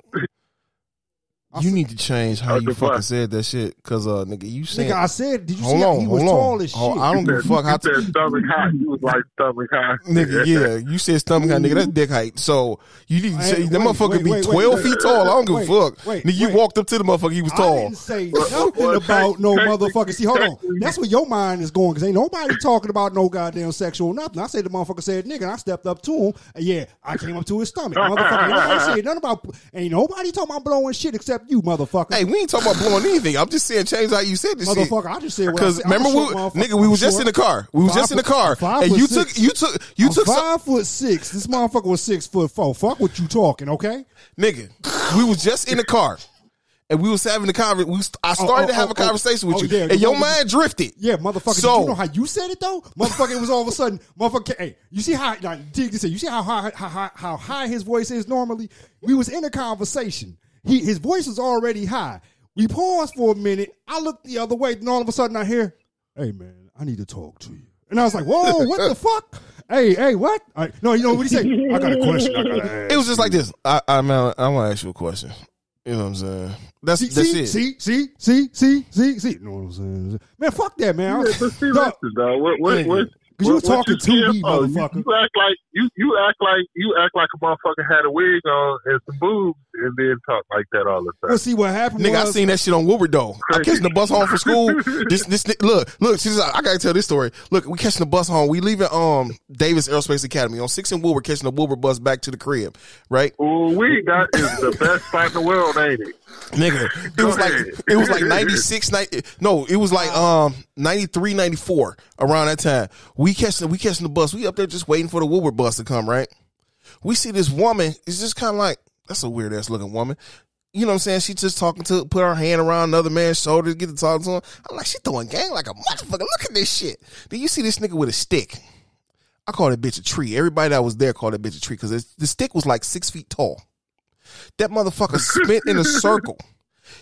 you said- need to change how Oh, you fucking fuck? said that shit. Cause uh, nigga, you said. Nigga, I said, did you hold see on, how he was hold tall on. as shit? Hold- I don't give a fuck how. You said stomach high. You was like stomach high. Nigga, yeah, you said stomach height, nigga. That's dick height. So you need to say that motherfucker wait, be wait, wait, twelve wait, feet tall. I don't give a fuck. wait, nigga, you walked up to the motherfucker, he was I tall. didn't say nothing well, about no motherfucker. See, hold on. That's where your mind is going because ain't nobody talking about no goddamn sexual nothing. I said the motherfucker said nigga, and I stepped up to him. And yeah, I came up to his stomach. Motherfucker, ain't nobody said nothing about. Ain't nobody talking about blowing shit except you, motherfucker. Hey, we ain't talking about blowing anything. I'm just saying change how you said this shit. motherfucker, I just said Because said. I'm a remember, we, nigga, we was just in the car. We was Five just in the car, and you six. took, you took, you I'm took, some, five foot six. This motherfucker was six foot four. Fuck what you talking, okay? nigga. We was just in the car, and we was having the conversation. I oh, started oh, to have oh, a conversation with oh, you, yeah, and you your mind drifted. Yeah, motherfucker. So- you know how you said it though? Motherfucker, it was all of a sudden, motherfucker. Hey, you see how? Now, dig this. You see how high, how high, how high his voice is normally? We was in a conversation. He his voice is already high. We pause for a minute. I look the other way, and all of a sudden I hear, "Hey man, I need to talk to you." And I was like, "Whoa, what the fuck?" Hey, hey, what? All right, no, you know what he said? I got a question. I gotta ask. It was just like this. I, I, man, I want to ask you a question. You know what I'm saying? That's See, that's see, it. see, see, see, see, see, see. You know what I'm saying? Man, fuck that, man. I Yeah, was- but see, Dog, dog. What, what, what, 'Cause you what- was what talking you to me, scared motherfucker. You, you act like you, you act like you act like a motherfucker had a wig on and some boobs, and then talk like that all the time. Well, time. see what happened Nigga, I seen that shit on Woodward though. I'm catching the bus home from school. This, this, look, look. See, this, I gotta tell this story. Look, we catching the bus home. We leaving um Davis Aerospace Academy on Six and Woodward, catching the Woodward bus back to the crib. Right, Ooh, we that is the best fight in the world, ain't it? Nigga. It was like it was like 96, 90, No, it was like um 93, 94 around that time. We catching we catching the bus. We up there just waiting for the Woodward bus to come. Right. We see this woman. It's just kind of like that's a weird ass looking woman. You know what I'm saying? She just talking to, put her hand around another man's shoulder to get to talk to him. I'm like, she throwing gang like a motherfucker. Look at this shit. Then you see this nigga with a stick. I call that bitch a tree. Everybody that was there called that bitch a tree because the stick was like six feet tall. That motherfucker spent in a circle.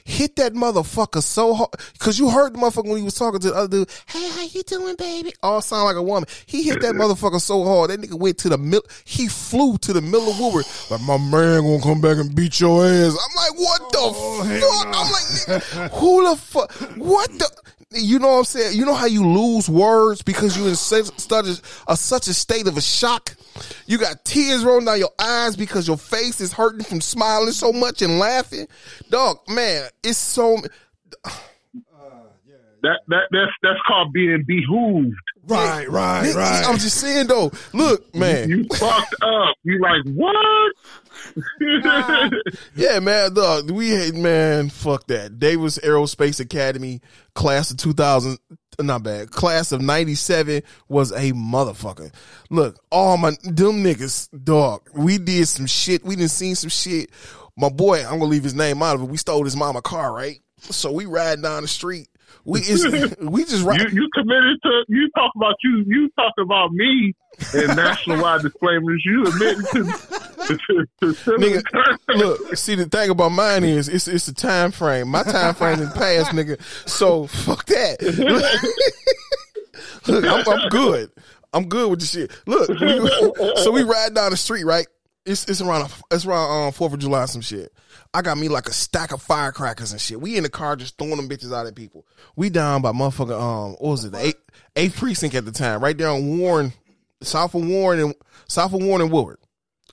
Hit that motherfucker so hard because you heard the motherfucker when he was talking to the other dude. Hey, how you doing, baby? All sound like a woman. He hit that motherfucker so hard that nigga went to the middle. He flew to the middle of Woodward. Like my man gonna come back and beat your ass. I'm like, what the Oh, fuck? I'm like, nigga, who the fuck? What the? You know what I'm saying? You know how you lose words because you in such, such a, a such a state of a shock. You got tears rolling down your eyes because your face is hurting from smiling so much and laughing. Dog, man, it's so. Uh, that that that's that's called being behooved. right, right, right. I'm just saying though. Look, man. You fucked up. You like what? Yeah, man, dog. We hate man. Fuck that. Davis Aerospace Academy class of 2000. Not bad. Class of 97 was a motherfucker. Look, all my them niggas, dog. We did some shit. We didn't seen some shit. My boy, I'm gonna leave his name out of it. We stole his mama car, right? So we ride down the street. We is we just you ride. you committed to you talk about you you talk about me and national wide disclaimers. You admitted to to, to, to Nigga, look, see the thing about mine is it's it's a time frame. My time frame is past, nigga. So fuck that. look, I'm, I'm good. I'm good with the shit. Look, we, so we ride down the street, right? It's it's around it's around um Fourth of July some shit. I got me like a stack of firecrackers and shit. We in the car just throwing them bitches out at people. We down by motherfucker um what was it the eighth precinct at the time, right there on Warren, south of Warren and south of Warren and Woodward.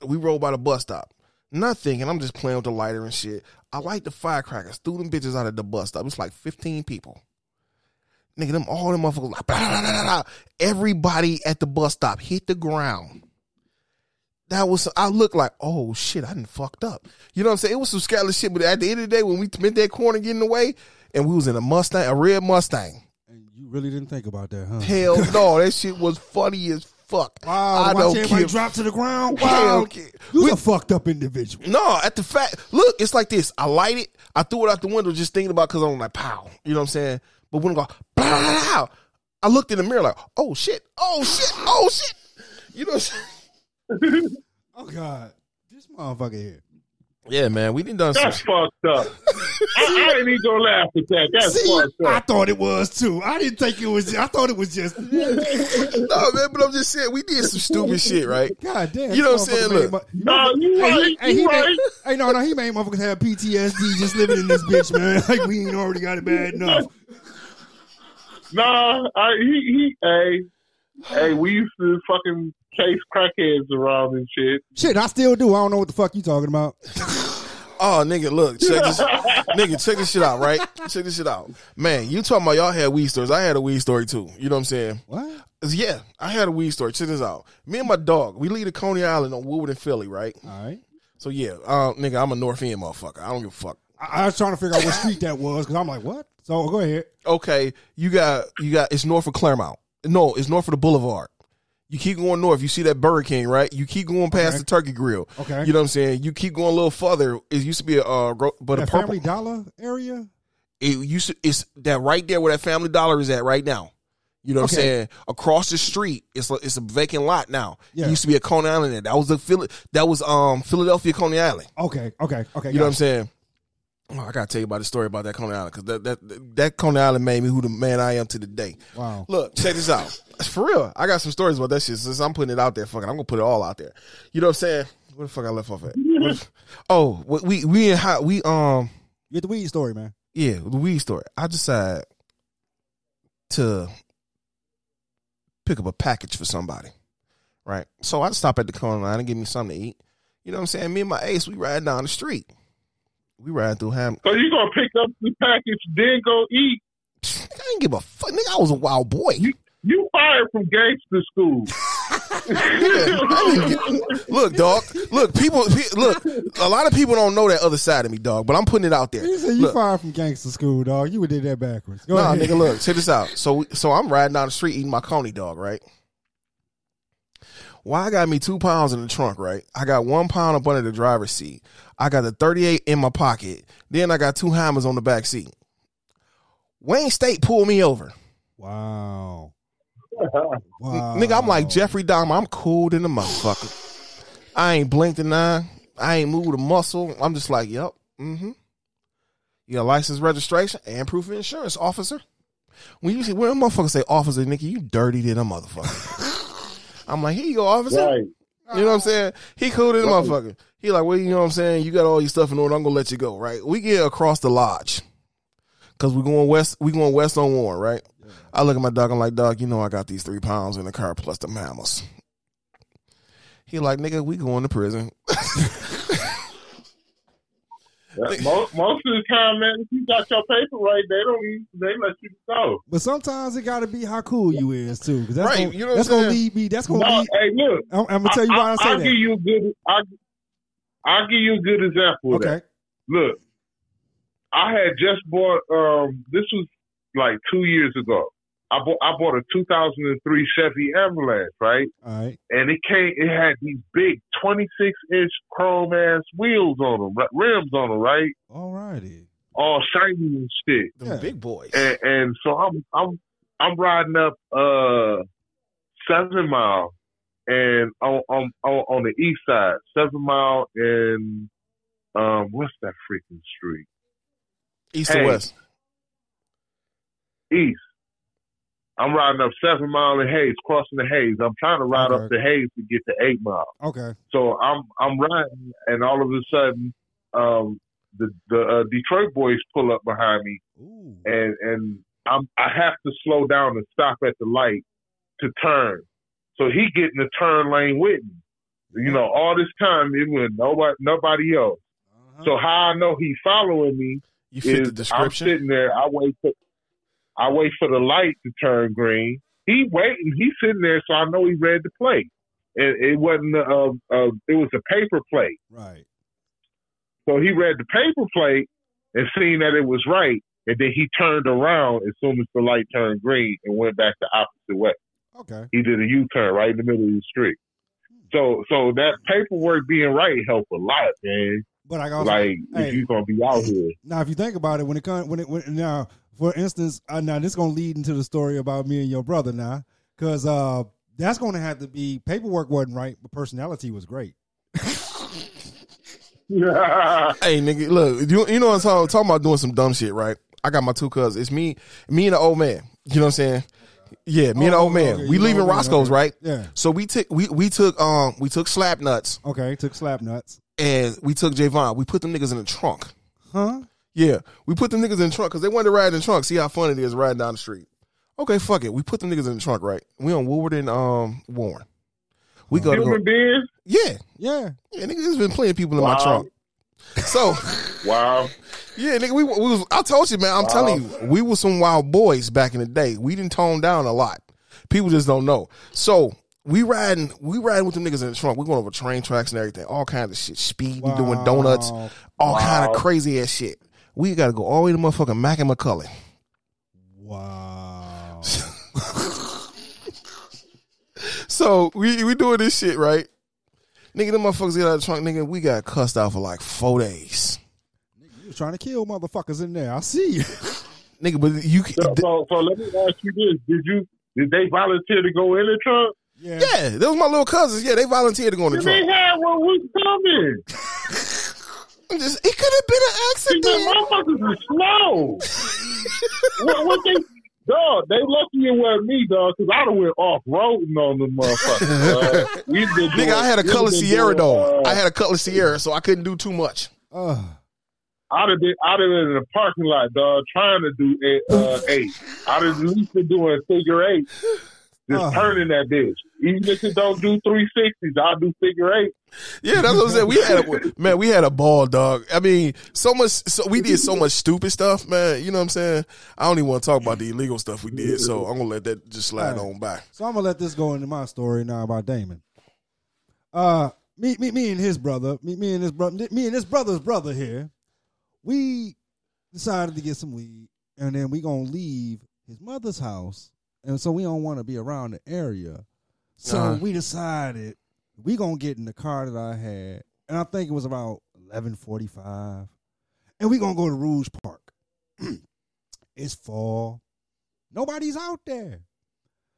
We rolled by the bus stop. Not thinking, I'm just playing with the lighter and shit. I light the firecrackers, threw them bitches out of the bus stop. It's like 15 people. Nigga, them all them motherfuckers like blah, blah, blah. everybody at the bus stop hit the ground. That was I looked like, oh shit, I didn't fucked up. You know what I'm saying? It was some scandalous shit, but at the end of the day, when we met that corner getting away, and we was in a Mustang, a red Mustang. And you really didn't think about that, huh? Hell no, that shit was funny as fuck. Wow, I don't everybody drop to the ground. Wow, you We- a fucked up individual. No, at the fact, look, it's like this. I light it. I threw it out the window just thinking about because I'm like, pow. You know what I'm saying? But when I go, blah, I looked in the mirror like, oh shit, oh shit, oh shit. You know what I'm saying? Oh God, this motherfucker here. Yeah, man, we didn't done some That's shit. fucked up. I, I ain't even gonna laugh at that. That's See, fucked I thought it was too. I didn't think it was. I thought it was just. No, man, but I'm just saying, we did some stupid shit, right? God damn. You know what I'm saying? motherfucker Look. mu- No, you Hey, right. he, hey, he You made, hey, no, no, he made motherfuckers have PTSD just living in this bitch, man. Like we ain't already got it bad enough. Nah, I, he, he, hey, hey, we used to fucking chase crackheads around and shit. Shit, I still do. I don't know what the fuck you talking about. Oh, nigga, look, check this, nigga, check this shit out, right? Check this shit out, man. You talking about y'all had weed stories? I had a weed story too. You know what I'm saying? What? Yeah, I had a weed story. Check this out. Me and my dog, we leave to Coney Island on Woodward and Philly, right? All right. So yeah, uh, nigga, I'm a North End motherfucker. I don't give a fuck. I, I was trying to figure out what street that was because I'm like, what? So go ahead. Okay, you got you got it's north of Clairmount. No, it's north of the Boulevard. You keep going north, you see that Burger King, right? You keep going past Okay. the Turkey Grill. Okay. You know what I'm saying? You keep going a little further. It used to be a uh, but a purple. Family Dollar area. It used to, it's that right there where that Family Dollar is at right now. You know what Okay. I'm saying? Across the street, it's a, it's a vacant lot now. Yeah. It used to be a Coney Island there. That was the Philly, that was um Philadelphia Coney Island. Okay. Okay. Okay. You know what I'm saying? Oh, I gotta tell you about the story about that Coney Island because that, that that Coney Island made me who the man I am to the day. Wow. Look, check this out. For real, I got some stories about that shit. Since I'm putting it out there, fucking, I'm gonna put it all out there. You know what I'm saying? What the fuck I left off at? Oh, we we in hot we um You get the weed story, man. yeah the weed story. I decided to pick up a package for somebody, right? So I stop at the corner line and give me something to eat. You know what I'm saying? Me and my ace, we ride down the street. We riding through Ham. So you gonna pick up the package, then go eat? I didn't give a fuck, nigga. I was a wild boy. You fired from gangster school. look, dog. Look, people. Look, a lot of people don't know that other side of me, dog. But I'm putting it out there. You said you Look, fired from gangster school, dog. You would did that backwards. Go Nah, ahead. nigga, look, check this out. So, so I'm riding down the street eating my coney dog, right? Why I got me two pounds in the trunk, right? I got one pound up under the driver's seat. I got the 38 in my pocket. Then I got two hammers on the back seat. Wayne State pulled me over. Wow. Wow. Nigga, I'm like Jeffrey Dahmer. I'm cool than the motherfucker. I ain't blinked an eye. I ain't moved a muscle. I'm just like, yep. Mm-hmm. You got license, registration, and proof of insurance, officer. When you see when a motherfucker say officer, nigga, you dirty than a motherfucker. I'm like, here you go, officer. right. You know what I'm saying? He cool than a motherfucker. He like, well, you know what I'm saying? You got all your stuff in order. I'm gonna let you go, right? We get across the lodge. Cause we're going west we going west on Warren, right? I look at my dog, I'm like, dog, you know I got these three pounds in the car plus the mammals. He like, nigga, we going to prison. most, most of the time, man, if you got your paper right, they don't they let you go. But sometimes it got to be how cool you is too, because that's Right, gonna, you know what that's I'm gonna saying? lead me. That's gonna No, lead. hey, look, I'm, I'm gonna tell you why I, say I'll that. give you a good. I, I'll give you a good example. Of that. Look, I had just bought. Um, this was like two years ago. I bought. I bought a 2003 Chevy Avalanche, right? All right. And it came. It had these big 26 inch chrome ass wheels on them, rims on them, right? All righty. All shiny and shit. Them Yeah. big boys. and, and so I'm I'm I'm riding up uh Seven Mile and on on on, on the east side, Seven Mile and um what's that freaking street? East Hey. to west. East. I'm riding up Seven Mile and Hayes, crossing the Hayes. I'm trying to ride up the Hayes to get to Eight Mile. Okay. So I'm I'm riding, and all of a sudden, um, the the uh, Detroit boys pull up behind me, Ooh. and and I'm I have to slow down and stop at the light to turn. So he getting the turn lane with me. You know, all this time it was nobody nobody else. Uh-huh. So how I know he following me You fit the is I'm description. sitting there. I wait for I wait for the light to turn green. He waiting. He's sitting there, so I know he read the plate. And it wasn't a, a, a it was a paper plate. right. So he read the paper plate and seen that it was right, and then he turned around as soon as the light turned green and went back the opposite way. Okay. He did a U turn right in the middle of the street. So so that paperwork being right helped a lot, man. But I also Like hey. if you're gonna be out here. now, if you think about it, when it comes, when it, when now, for instance, uh, now this is gonna lead into the story about me and your brother now, because uh, that's gonna have to be paperwork wasn't right, but personality was great. Hey, nigga, look, you, you know what I'm talking, talking about doing some dumb shit, right? I got my two cousins. It's me, me and the old man. You know what I'm saying? Yeah, me and the Oh, old man. okay, we leaving Roscoe's, okay. right? Yeah. So we took we we took um we took slap nuts Okay. Took slap nuts. and we took Javon. We put them niggas in the trunk. Huh? Yeah, we put them niggas in the trunk because they wanted to ride in the trunk. See how fun it is riding down the street. Okay, fuck it. We put them niggas in the trunk, right? We on Woodward and um Warren. We go. Human beings? Yeah, Yeah. yeah, nigga. There's been plenty of people in Wow. my trunk. So. Wow. Yeah, nigga, we, we was. I told you, man. I'm telling you, we were some wild boys back in the day. We didn't tone down a lot. People just don't know. So we riding, we riding with them niggas in the trunk. We going over train tracks and everything, all kinds of shit, speeding, doing donuts, all kind of crazy ass shit. We got to go all the way to motherfucking Mack and McCullough. Wow. So we we doing this shit right. Nigga, The motherfuckers get out of the trunk. Nigga, we got cussed out for like four days. you was trying to kill motherfuckers in there. I see you. Nigga, but you, So, so, so let me ask you this: Did you did they volunteer to go in the trunk? Yeah. yeah, those my little cousins. Yeah, they volunteered to go in the trunk. they had what was coming. I'm Just, it could have been an See, accident. them motherfuckers are slow. what, what they, dog? They lucky it wasn't me, dog, because I'd have went off roading on them motherfuckers. dog. We've Nigga, doing- I had a color Sierra doing, though. uh, I had a color Sierra, so I couldn't do too much. Uh, I'd have been, I'd have been in the parking lot, dog, trying to do uh, eight. I'd have at least been doing figure eight Just Oh. turning that bitch. Even if it don't do 360s, I'll do figure eight. Yeah, that's what I'm saying. We had a, man, we had a ball, dog. I mean, so much. So we did so much stupid stuff, man. You know what I'm saying? I don't even want to talk about the illegal stuff we did, so I'm gonna let that just slide Right. on by. So I'm gonna let this go into my story now about Damon. Uh, me, me, me and his brother, me, me and his brother, me and his brother's brother here. We decided to get some weed, and then we gonna leave his mother's house, and so we don't want to be around the area. So Uh-huh. we decided we gonna get in the car that I had, and I think it was about eleven forty five, and we gonna go to Rouge Park. it's fall, nobody's out there.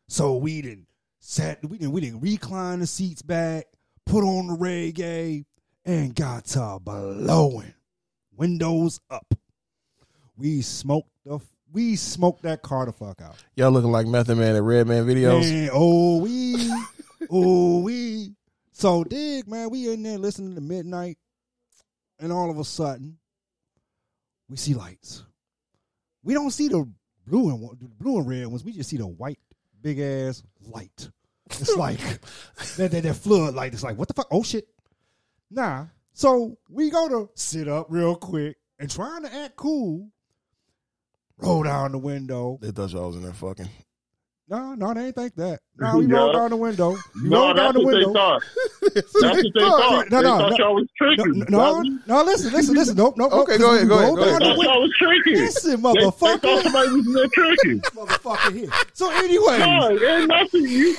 So we didn't sat we didn't we didn't recline the seats back, put on the reggae, and got to blowing. Windows up. We smoked the we smoked that car the fuck out. Y'all looking like Method Man and Redman videos. Man, oh we oh we so dig man, we in there listening to midnight, and all of a sudden we see lights. We don't see the blue and the blue and red ones. We just see the white big ass light. It's like that, that that flood light. It's like what the fuck? Oh shit! Nah. So we go to sit up real quick and trying to act cool. Roll down the window. They thought y'all was in there fucking. No, no, they ain't think that. No, we rolled down the window. We No, rolled down that's the what they window. thought. That's what they thought. No, they no, no. y'all was No, no, no, listen, listen, listen. Nope, nope. Okay, nope, go 'cause ahead, go ahead, rolled go ahead. down They the thought window. y'all was tricking. Listen, They, they thought motherfucker. somebody was in there tricking. motherfucker here. So anyway, No, it ain't nothing. You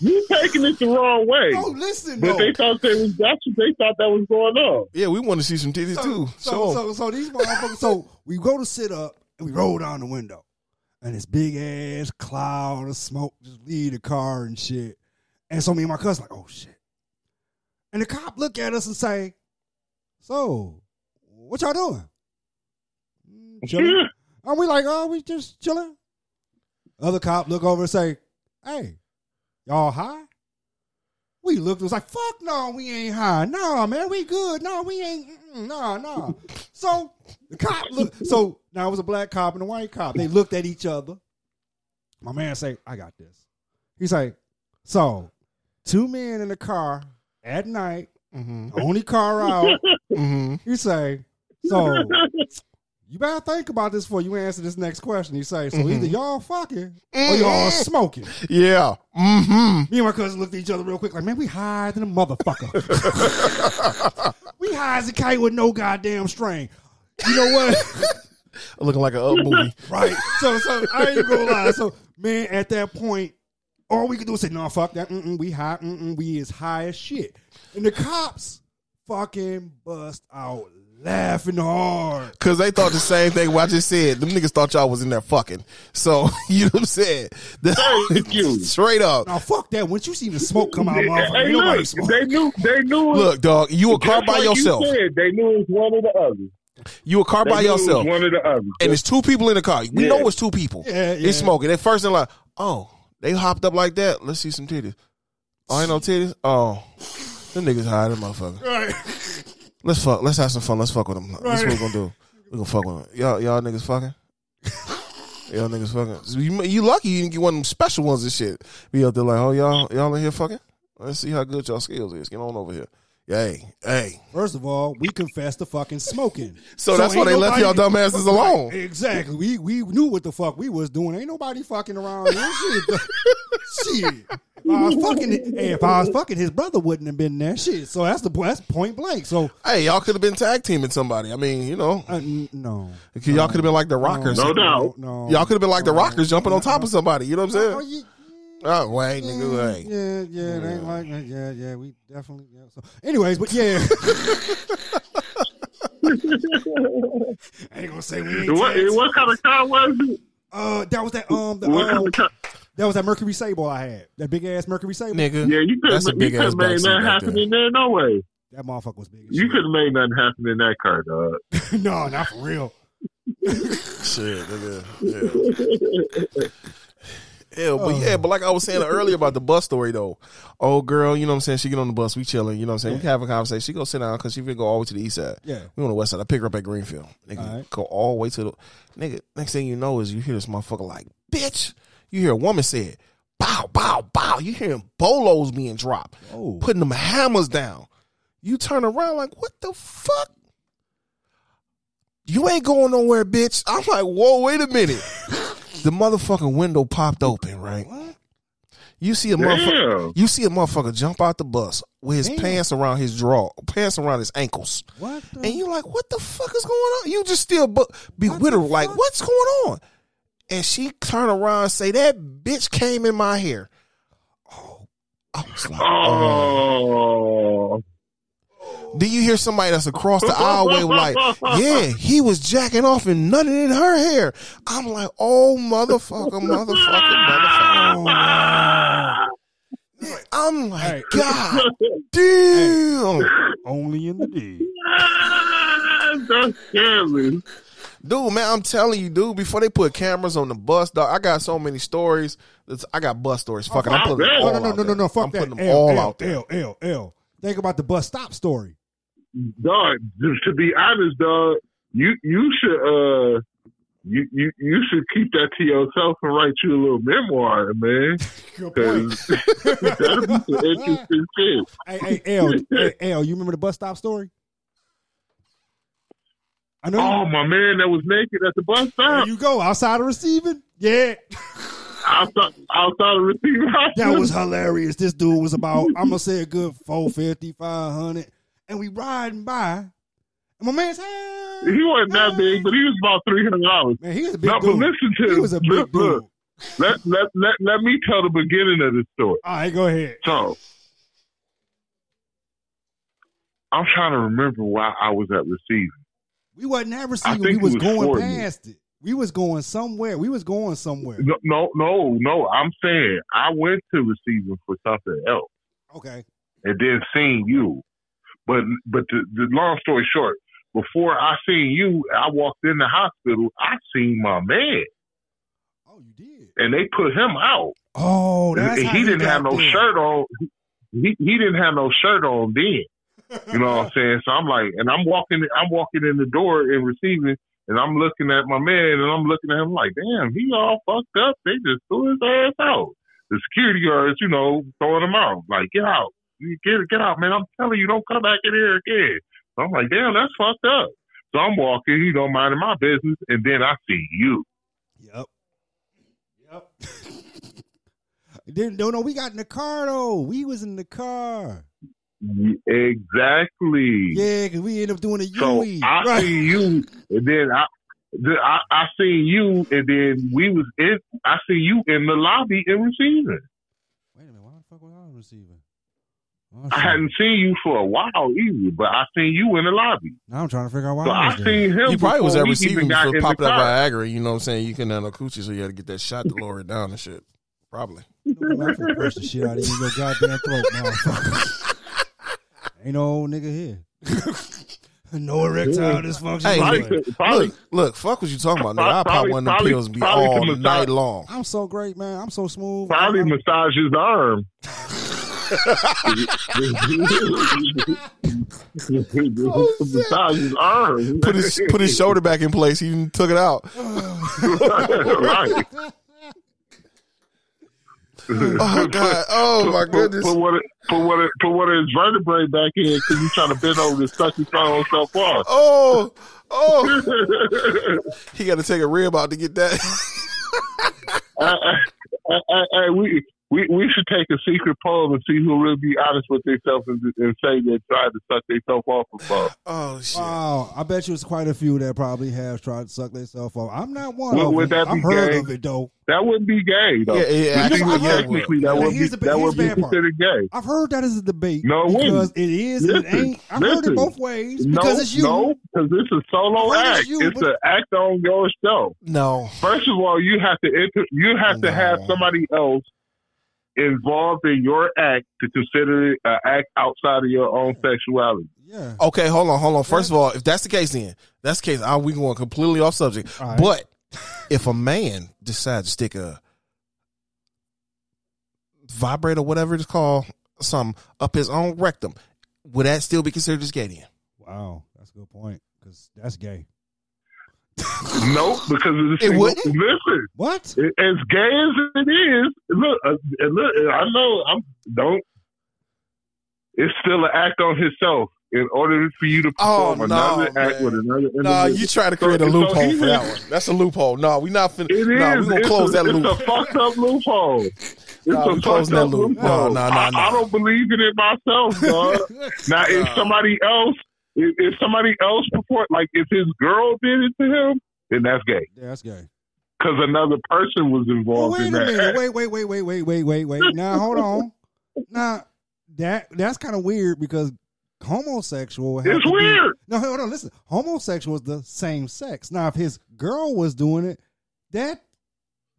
you taking it the wrong way. no, listen, But no. they thought they was that's what they thought that was going on. Yeah, we want to see some titties so, too. so, So, so, so these motherfuckers. So we go to sit up and we roll down the window, and this big ass cloud of smoke just leave the car and shit. And so me and my cousin like, oh shit. And the cop look at us and say, "So, what y'all doing?" "Mm, Chilling. And we like, oh, we just chilling. Other cop look over and say, "Hey, y'all high?" We looked. It was like, "Fuck no, we ain't high. No, man, we good. No, we ain't. No, no." So the cop look. So now it was a black cop and a white cop. They looked at each other. My man say, "I got this." He's like, "So, two men in the car at night, hmm only car out." hmm He say, "So." You better think about this before you answer this next question. He say, so either y'all fucking or y'all smoking. yeah, hmm Me and my cousin looked at each other real quick, like, man, we higher than a motherfucker. we high as a kite with no goddamn string. You know what? looking like a up movie. right. So, so I ain't gonna lie. So, man, at that point, all we could do is say, no, fuck that. Mm-mm, we high. Mm-mm, we is high as shit. And the cops fucking bust out laughing hard. Cause they thought the same thing what I just said. Them niggas thought y'all was in there fucking. So you know what I'm saying? Thank you. Straight up. Now, fuck that. Once you see the smoke come out, motherfucker, Hey, nobody look, smoke. they knew they knew it- Look, dog, you a car by like yourself. You said, they knew it was one or the other. You a car They by knew it was yourself. one or the other. And it's two people in the car. We Yeah. know it's two people. Yeah, yeah. It's smoking. At first they're like, oh, they hopped up like that. Let's see some titties. Oh, ain't no titties? Oh. Them niggas high, them motherfucker. Right. Let's fuck. Let's have some fun. Let's fuck with them. That's what we're gonna do. We're gonna fuck with them. Y'all, y'all niggas fucking. y'all niggas fucking. You, you lucky you didn't get one of them special ones and shit. Be out there like, oh y'all, y'all in here fucking. Let's see how good y'all skills is. Get on over here. Yeah, hey, hey. First of all, we confessed to fucking smoking. So that's why they left y'all dumbasses alone. Exactly. We we knew what the fuck we was doing. Ain't nobody fucking around. Shit. Shit. If I was fucking, hey, if I was fucking, his brother wouldn't have been there. Shit. So that's the that's point blank. So Hey, y'all could have been tag teaming somebody. I mean, you know, uh, n- no, y'all could have been like the Rockers. No doubt. no. Y'all could have been like the Rockers jumping on top of somebody. You know what I'm saying? You- Oh, wait, nigga, hey. Yeah, yeah, it ain't like that. Yeah, yeah, we definitely. Yeah. So, anyways, but yeah, I ain't gonna say we ain't. What, tags. what kind of car was it? Uh, that was that um, the, What kind um of car? that was that Mercury Sable I had. That big ass Mercury Sable. Nigga, Yeah, you couldn't you couldn't made backseat nothing happen there. in there, no way. That motherfucker was big. You could have made nothing happen in that car, dog. no, not for real. Shit, nigga. Yeah. Yeah, but oh. yeah, but like I was saying earlier about the bus story though. Old girl, you know what I'm saying? She get on the bus, we chilling, you know what I'm saying? We can have a conversation. She go sit down because she finna go all the way to the east side. Yeah. We on the west side. I pick her up at Greenfield. Nigga, right. go all the way to the nigga. Next thing you know is you hear this motherfucker like, bitch. You hear a woman say it, bow, bow, bow. You hearing bolos being dropped, Oh. putting them hammers down. You turn around like, what the fuck? You ain't going nowhere, bitch. I'm like, whoa, wait a minute. the motherfucking window popped open, right? What? You see a motherfucker. You see a motherfucker jump out the bus with his Damn. pants around his draw, pants around his ankles, What? The? and you're like, what the fuck is going on? You just still bu- be with her, like, what's going on? And she turn around and say, that bitch came in my hair. Oh, I was like, oh. Oh. Do you hear somebody that's across the aisleway like, yeah, he was jacking off and nutting in her hair? I'm like, oh motherfucker, motherfucker, motherfucker. I'm like, Hey. God damn. Only in the D. That's scary. Dude, man, I'm telling you, dude, before they put cameras on the bus, dog, I got so many stories. That's, I got bus stories. Fucking, I'm putting them all No, no, no, out no, no, there. no. Fuck I'm that. putting them L, all L, out there. L, L, L. Think about the bus stop story. Dog, to be honest, dog, you you should uh you, you you should keep that to yourself and write you a little memoir, man. Good that'll be some interesting shit. hey, hey, L, hey, L, you remember the bus stop story? I know. Oh my man, that was naked at the bus there stop. you go. Outside of receiving. Yeah. Outside, outside of receiving That was hilarious. This dude was about, I'm gonna say a good 450, 500. And we riding by. And my man's hey, He wasn't that big, but he was about three hundred dollars. Man, he was a big No, but dude. listen to He was a big look, dude. look. Let, let let let me tell the beginning of this story. All right, go ahead. So I'm trying to remember why I was at receiving. We wasn't at receiving. We was was going past it. We was going somewhere. We was going somewhere. No, no, no, no. I'm saying I went to receiving for something else Okay. and then seeing you. But but the, the long story short, before I seen you, I walked in the hospital. I seen my man, Oh, you did. and they put him out. Oh, that's And how he didn't have no there. shirt on. He he didn't have no shirt on then. You know what I'm saying? So I'm like, and I'm walking, I'm walking in the door and receiving, and I'm looking at my man, and I'm looking at him like, damn, he all fucked up. They just threw his ass out. The security guards, you know, throwing him out, like, get out, get get out, man. I'm telling you, don't come back in here again. So I'm like, damn, that's fucked up. So I'm walking, you know, minding my business, and then I see you. Yep. Yep. Didn't no no we got in the car though. We was in the car. Exactly. Yeah, cause we end up doing a So UE. I right. see you, and then I, the, I, I seen you, and then we was in. I see you in the lobby in receiving. Wait a minute, why the fuck was I receiving? Oh, I hadn't seen you for a while either, but I seen you in the lobby. Now I'm trying to figure out why So I I was there. seen him. You probably was at receiving even got for in popping the that car. Viagra. You know what I'm saying? You couldn't have no coochie, so you had to get that shot to lower it down and shit. Probably. You know, man, I'm finna push the shit out of your goddamn throat, motherfucker. Ain't no old nigga here. no erectile dysfunction. Hey, Probably, Anyway, could- probably, Look, look, fuck what you talking about, nigga. I pop Probably- one of them probably- pills and be probably all some massage- night long. I'm so great, man. I'm so smooth. probably I'm- massage his arm. massage his arm. Put his put his shoulder back in place. He took it out. right. Oh god. Oh my goodness. put one, of- put one, put one of his vertebrae back in because he's trying to bend over to suck his own self off. Oh, oh. He got to take a rib out to get that. I, I, I, we, we we should take a secret poll and see who really be honest with themselves and, and say they tried to suck themselves off before. Uh, oh shit. Wow, I bet you it's quite a few that probably have tried to suck themselves off. I'm not one Would- of would them. that I've be heard gay? of it though. That wouldn't be gay, though. Yeah, yeah, You actually, think yeah, technically that yeah, would be here's the- that would be bad part. gay. I've heard that is a debate No, it because wouldn't. it is and it ain't. I've heard it both ways No, because it's you. no, because it's a solo Well, it's act. you, it's but- an act on your yourself. No. First of all, you have to enter, you have to have somebody else involved in your act to consider it an act outside of your own sexuality. Yeah. Okay, hold on, hold on. First of all, if that's the case, then that's the case. I, we going completely off subject. All right. But if a man decides to stick a vibrator, whatever it's called, some up his own rectum, would that still be considered as gay? Then? Wow, that's a good point because that's gay. Nope, because the It wouldn't? Listen, What? as gay as it is, look, uh, look, I know I'm don't. It's still an act on himself. In order for you to Oh, perform no, another act with another individual, Nah, you try to So- create a loophole he for that one. That's a loophole. No, we not finna. It is. Nah, we gonna it's close a, that it's loophole. a fucked up loophole. It's Nah, a fucked that up loop. loophole. Nah, nah, nah, I. I don't believe in it myself, dog. now, if somebody else, if, if somebody else performed, like if his girl did it to him, then that's gay. Yeah, that's gay. Because another person was Well, involved wait in a that. minute. Wait, wait, wait, wait, wait, wait, wait, wait. Now hold on. Now that that's kind of weird because homosexual. It's to be- weird. no, hold on. Listen, homosexual is the same sex. Now, if his girl was doing it, that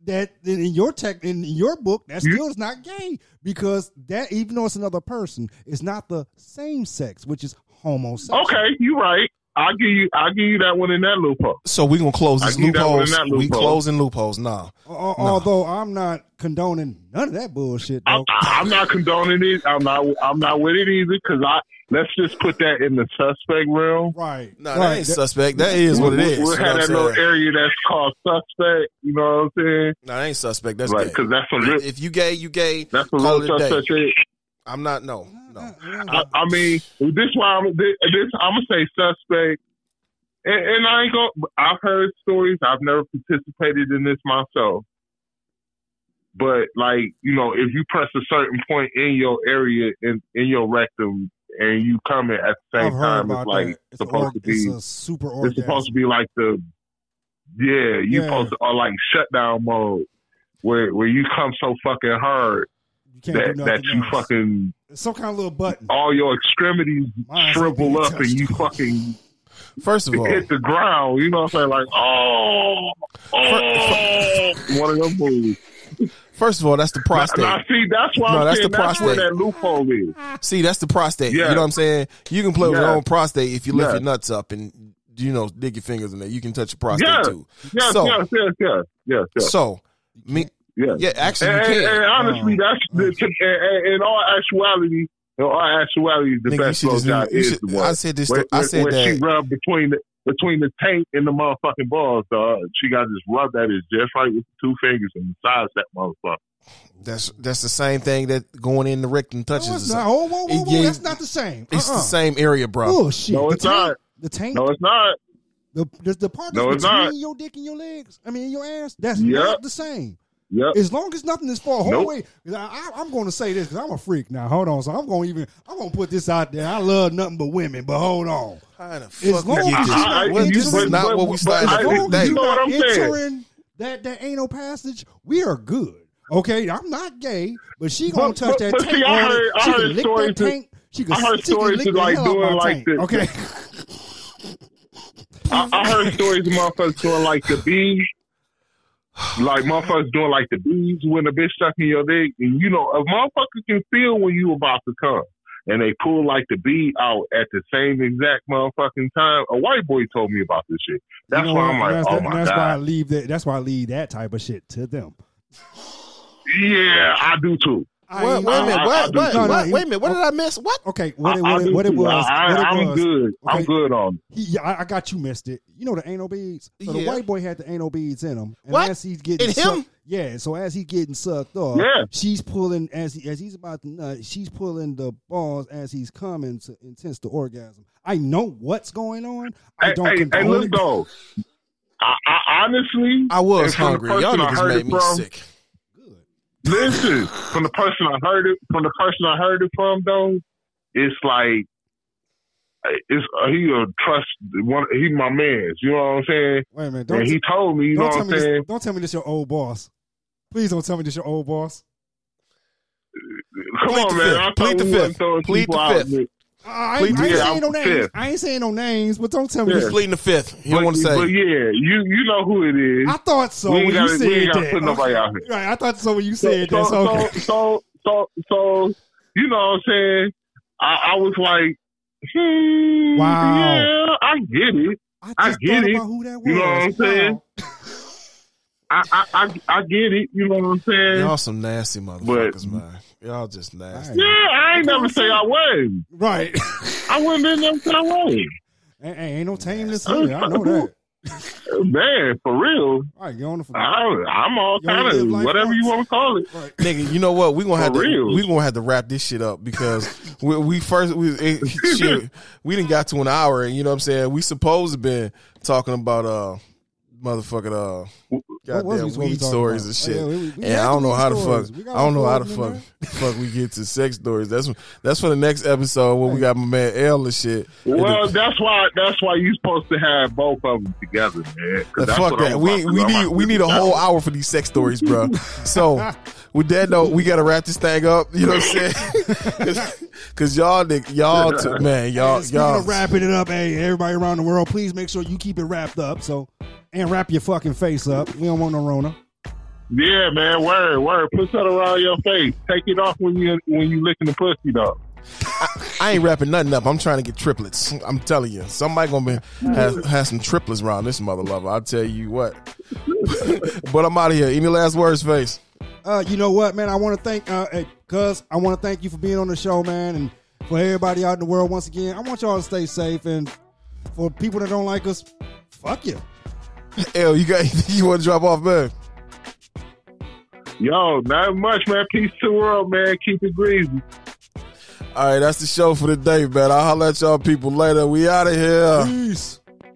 that in your tech in your book that still is not gay because that even though it's another person, it's not the same sex, which is homosexual. Okay, you're right. I'll give you. I'll give you that one in that loophole. So we gonna close I these give that one loopholes. in We loophole. closing loopholes. Nah. Al- Although I'm not condoning none of that bullshit. I'm, I'm not condoning it. I'm not. I'm not with it either. Because I let's just put that in the suspect realm. right. Nah, right. that ain't suspect. That is what it is. We'll You know have that little area that's called suspect. You know what I'm saying? Nah, that ain't suspect. That's Right? gay. Because that's a real. If you gay, you gay. That's a Call real it suspect. shit. I'm not. No, no. I, I mean, this why I'm this, this I'm gonna say suspect, and, and I ain't gonna. I've heard stories. I've never participated in this myself, but like you know, if you press a certain point in your area in in your rectum and you come in at the same time, it's like that. It's, supposed org- to be. it's a super orgasm. It's supposed to be like the yeah, you Yeah. supposed to or like shutdown mode where where you come so fucking hard you can't that do that you else. fucking It's some kind of little button. all your extremities Mine's shrivel up and you fucking First of all, hit the ground. You know what I'm saying? Like oh, oh one of them moves. first of all, that's the prostate. Now, see, that's why No, I'm that's saying the that's prostate. that loophole is. See, that's the prostate. Yeah. You know what I'm saying? You can play with your own prostate if you lift Yeah. your nuts up and you know dig your fingers in there. You can touch your prostate Yeah. too. Yes, So- yes, yes, yes, yes, yes. So, me, yes. yeah, actually, you And, and, and honestly, Oh. that's the, in, in, in all actuality, in all actuality, the Nigga, best should just- blowjob is should- the one. I said this. When, I when- said when she that. rubbed between the between the taint and the motherfucking balls, dog. She got to just rub that is just right with the two fingers and massage that motherfucker. That's that's the same thing that going in the rectum touches. No, it's the not. same. Whoa, whoa, whoa, It whoa. That's not the same. It's uh-uh. the same area, bro. Bullshit. No, the it's not. The taint. No, it's not. The, the, the part No, that's it's between not. your dick and your legs. I mean, your ass. That's Yep. not the same. Yep. As long as nothing is far Nope. away. I, I, am going to say this because I'm a freak now. Hold on. So I'm going to even. I'm going to put this out there. I love nothing but women. But hold on. How the As fuck we long get as this? not What- this is not but- what we started I- the As long as you know you're what not I'm saying? entering that that anal passage, we are good. Okay, I'm not gay, but she gonna But- touch but- that but tank. see, I heard- I heard lick stories that that- tank. She can, I heard she can stories lick like, doing my like tank. this. Okay, I, I heard stories of motherfuckers doing like the bees. Like motherfuckers doing like the bees when a bitch stuck in your dick, and you know a motherfucker can feel when you about to come, and they pull like the bee out at the same exact motherfucking time. A white boy told me about this shit. That's You know why? I'm like, that's, oh that- my that's why I leave that. That's why I leave that type of shit to them. yeah, I do too. I What, wait a minute. I- I What? do What? what? No, no, Wait a minute. What did I miss? What? Okay, what it, I, I what it, what it was? I, what it I'm was. good. I'm good on. it. He, yeah, I, I got you missed it. You know the anal beads. So the white boy had the anal beads in him, and What? as he's getting In sucked, him? yeah. So as he's getting sucked off, Yeah. she's pulling as he, as he's about to nut. She's pulling the balls as he's coming to intense the orgasm. I know what's going on. I don't hey, hey, condone look though. I, I honestly, I was and from the hungry. Y'all person niggas made me from- sick. Good. Listen, from the person I heard it, from the person I heard it from, though, it's like it's uh, he a trust one. He my man. You know what I'm saying? Wait a minute. Don't, And he told me. You know don't what tell I'm me saying? this. Don't tell me this your old boss. Please don't tell me this your old boss. Come Plead on, the man. fifth. I Plead the fifth. Plead the fifth. There. I, Plead I ain't the- saying no names. fifth. I ain't saying no names, but don't tell me Yeah. this. Pleading the fifth. You But, don't want to say. but yeah, you you know who it is. I thought so We when gotta- you we ain't said gotta that. put nobody out here. Right, I thought so when you said so, that. So, okay. so, so, so, so, you know what I'm saying? I, I was like, hmm, Wow. yeah, I get it. I I get it. about who that was. You know what I'm saying? Wow. I, I, I, I get it. You know what I'm saying? Y'all some nasty motherfuckers, man. Y'all just nasty. Yeah, I ain't never I'm say. I was. Right. I wouldn't have never say I was. ain't, ain't no tameness here. I know that. Man, for real. All right, get on the phone. I, I'm all kind of live life whatever you want to call it. Right. Nigga, you know what? We gonna have For to real. we gonna have to wrap this shit up because we, we first we it, shit we didn't got to an hour and you know what I'm saying we supposed to been talking about uh motherfucking uh What was we goddamn weed talk stories about? and shit. Oh, yeah, we- we and I don't know weed how to stories. fuck I don't know how to four of fuck fuck we get to sex stories. That's that's for the next episode when we got my man L and shit. And Well, the- that's why that's why you supposed to have both of them together, man. 'Cause fuck that. We we need we need a whole hour for these sex stories, bro. So with that note, we gotta wrap this thing up. You know what I'm saying? Because y'all, y'all, t- man, y'all, And y'all. wrapping it up, hey, everybody around the world, please make sure you keep it wrapped up. So, and wrap your fucking face up. We don't want no Rona. Yeah, man. Word, word. Put that around your face. Take it off when you when you licking the pussy, though. I ain't wrapping nothing up. I'm trying to get triplets. I'm telling you, somebody gonna be has, has some triplets around this mother lover. I'll tell you what. but I'm out of here. Any last words, face? Uh, you know what, man? I want to thank, uh, hey, cuz I want to thank you for being on the show, man, and for everybody out in the world. Once again, I want y'all to stay safe, and for people that don't like us, fuck you. L, you got anything you want to drop off, man? Yo, not much, man. Peace to the world, man. Keep it greasy. All right, that's the show for the day, man. I'll holler at y'all people later. We out of here. Peace.